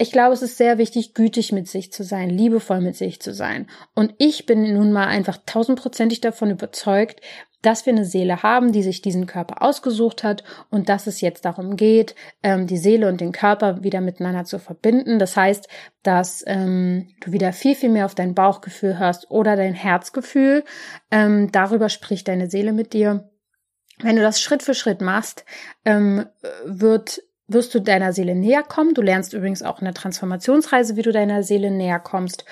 A: Ich glaube, es ist sehr wichtig, gütig mit sich zu sein, liebevoll mit sich zu sein. Und ich bin nun mal einfach tausendprozentig davon überzeugt, dass wir eine Seele haben, die sich diesen Körper ausgesucht hat und dass es jetzt darum geht, ähm, die Seele und den Körper wieder miteinander zu verbinden. Das heißt, dass ähm, du wieder viel, viel mehr auf dein Bauchgefühl hörst oder dein Herzgefühl. Ähm, darüber spricht deine Seele mit dir. Wenn du das Schritt für Schritt machst, ähm, wird wirst du deiner Seele näher kommen. Du lernst übrigens auch eine Transformationsreise, wie du deiner Seele näher kommst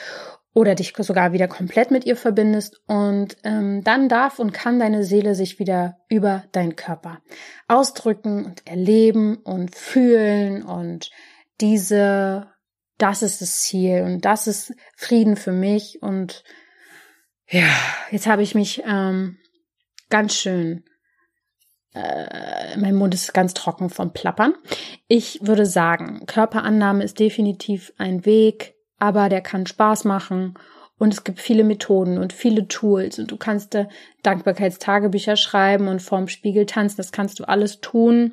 A: oder dich sogar wieder komplett mit ihr verbindest. Und ähm, dann darf und kann deine Seele sich wieder über deinen Körper ausdrücken und erleben und fühlen. Und diese, das ist das Ziel und das ist Frieden für mich. Und ja, jetzt habe ich mich ähm, ganz schön äh, mein Mund ist ganz trocken vom Plappern. Ich würde sagen, Körperannahme ist definitiv ein Weg, aber der kann Spaß machen und es gibt viele Methoden und viele Tools und du kannst da Dankbarkeitstagebücher schreiben und vorm Spiegel tanzen, das kannst du alles tun.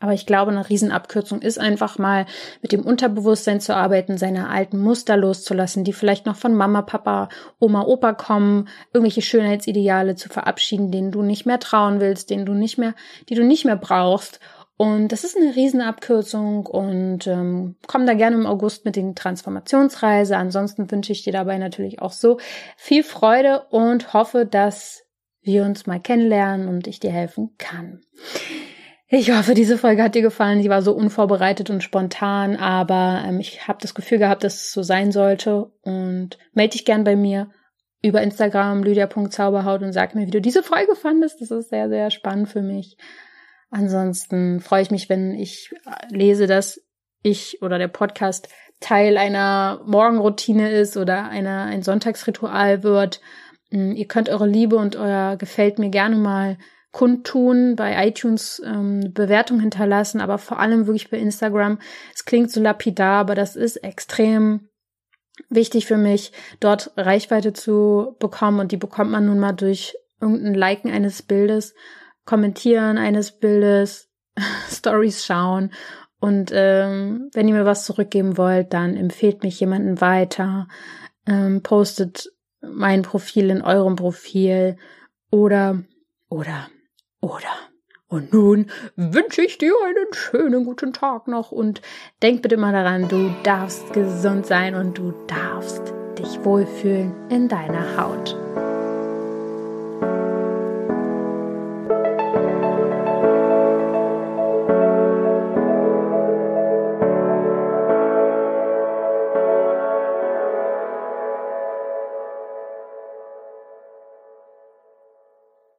A: Aber ich glaube, eine Riesenabkürzung ist einfach mal mit dem Unterbewusstsein zu arbeiten, seine alten Muster loszulassen, die vielleicht noch von Mama, Papa, Oma, Opa kommen, irgendwelche Schönheitsideale zu verabschieden, denen du nicht mehr trauen willst, denen du nicht mehr, die du nicht mehr brauchst. Und das ist eine Riesenabkürzung und ähm, komm da gerne im August mit den Transformationsreise. Ansonsten wünsche ich dir dabei natürlich auch so viel Freude und hoffe, dass wir uns mal kennenlernen und ich dir helfen kann. Ich hoffe, diese Folge hat dir gefallen. Sie war so unvorbereitet und spontan, aber ähm, ich habe das Gefühl gehabt, dass es so sein sollte. Und melde dich gern bei mir über Instagram lydia.zauberhaut und sag mir, wie du diese Folge fandest. Das ist sehr, sehr spannend für mich. Ansonsten freue ich mich, wenn ich lese, dass ich oder der Podcast Teil einer Morgenroutine ist oder einer, ein Sonntagsritual wird. Mm, ihr könnt eure Liebe und euer Gefällt mir gerne mal kundtun, bei iTunes ähm, Bewertung hinterlassen, aber vor allem wirklich bei Instagram. Es klingt so lapidar, aber das ist extrem wichtig für mich, dort Reichweite zu bekommen und die bekommt man nun mal durch irgendein Liken eines Bildes, Kommentieren eines Bildes, Stories schauen und ähm, wenn ihr mir was zurückgeben wollt, dann empfehlt mich jemanden weiter, ähm, postet mein Profil in eurem Profil oder oder oder. Und nun wünsche ich dir einen schönen guten Tag noch und denk bitte mal daran, du darfst gesund sein und du darfst dich wohlfühlen in deiner Haut.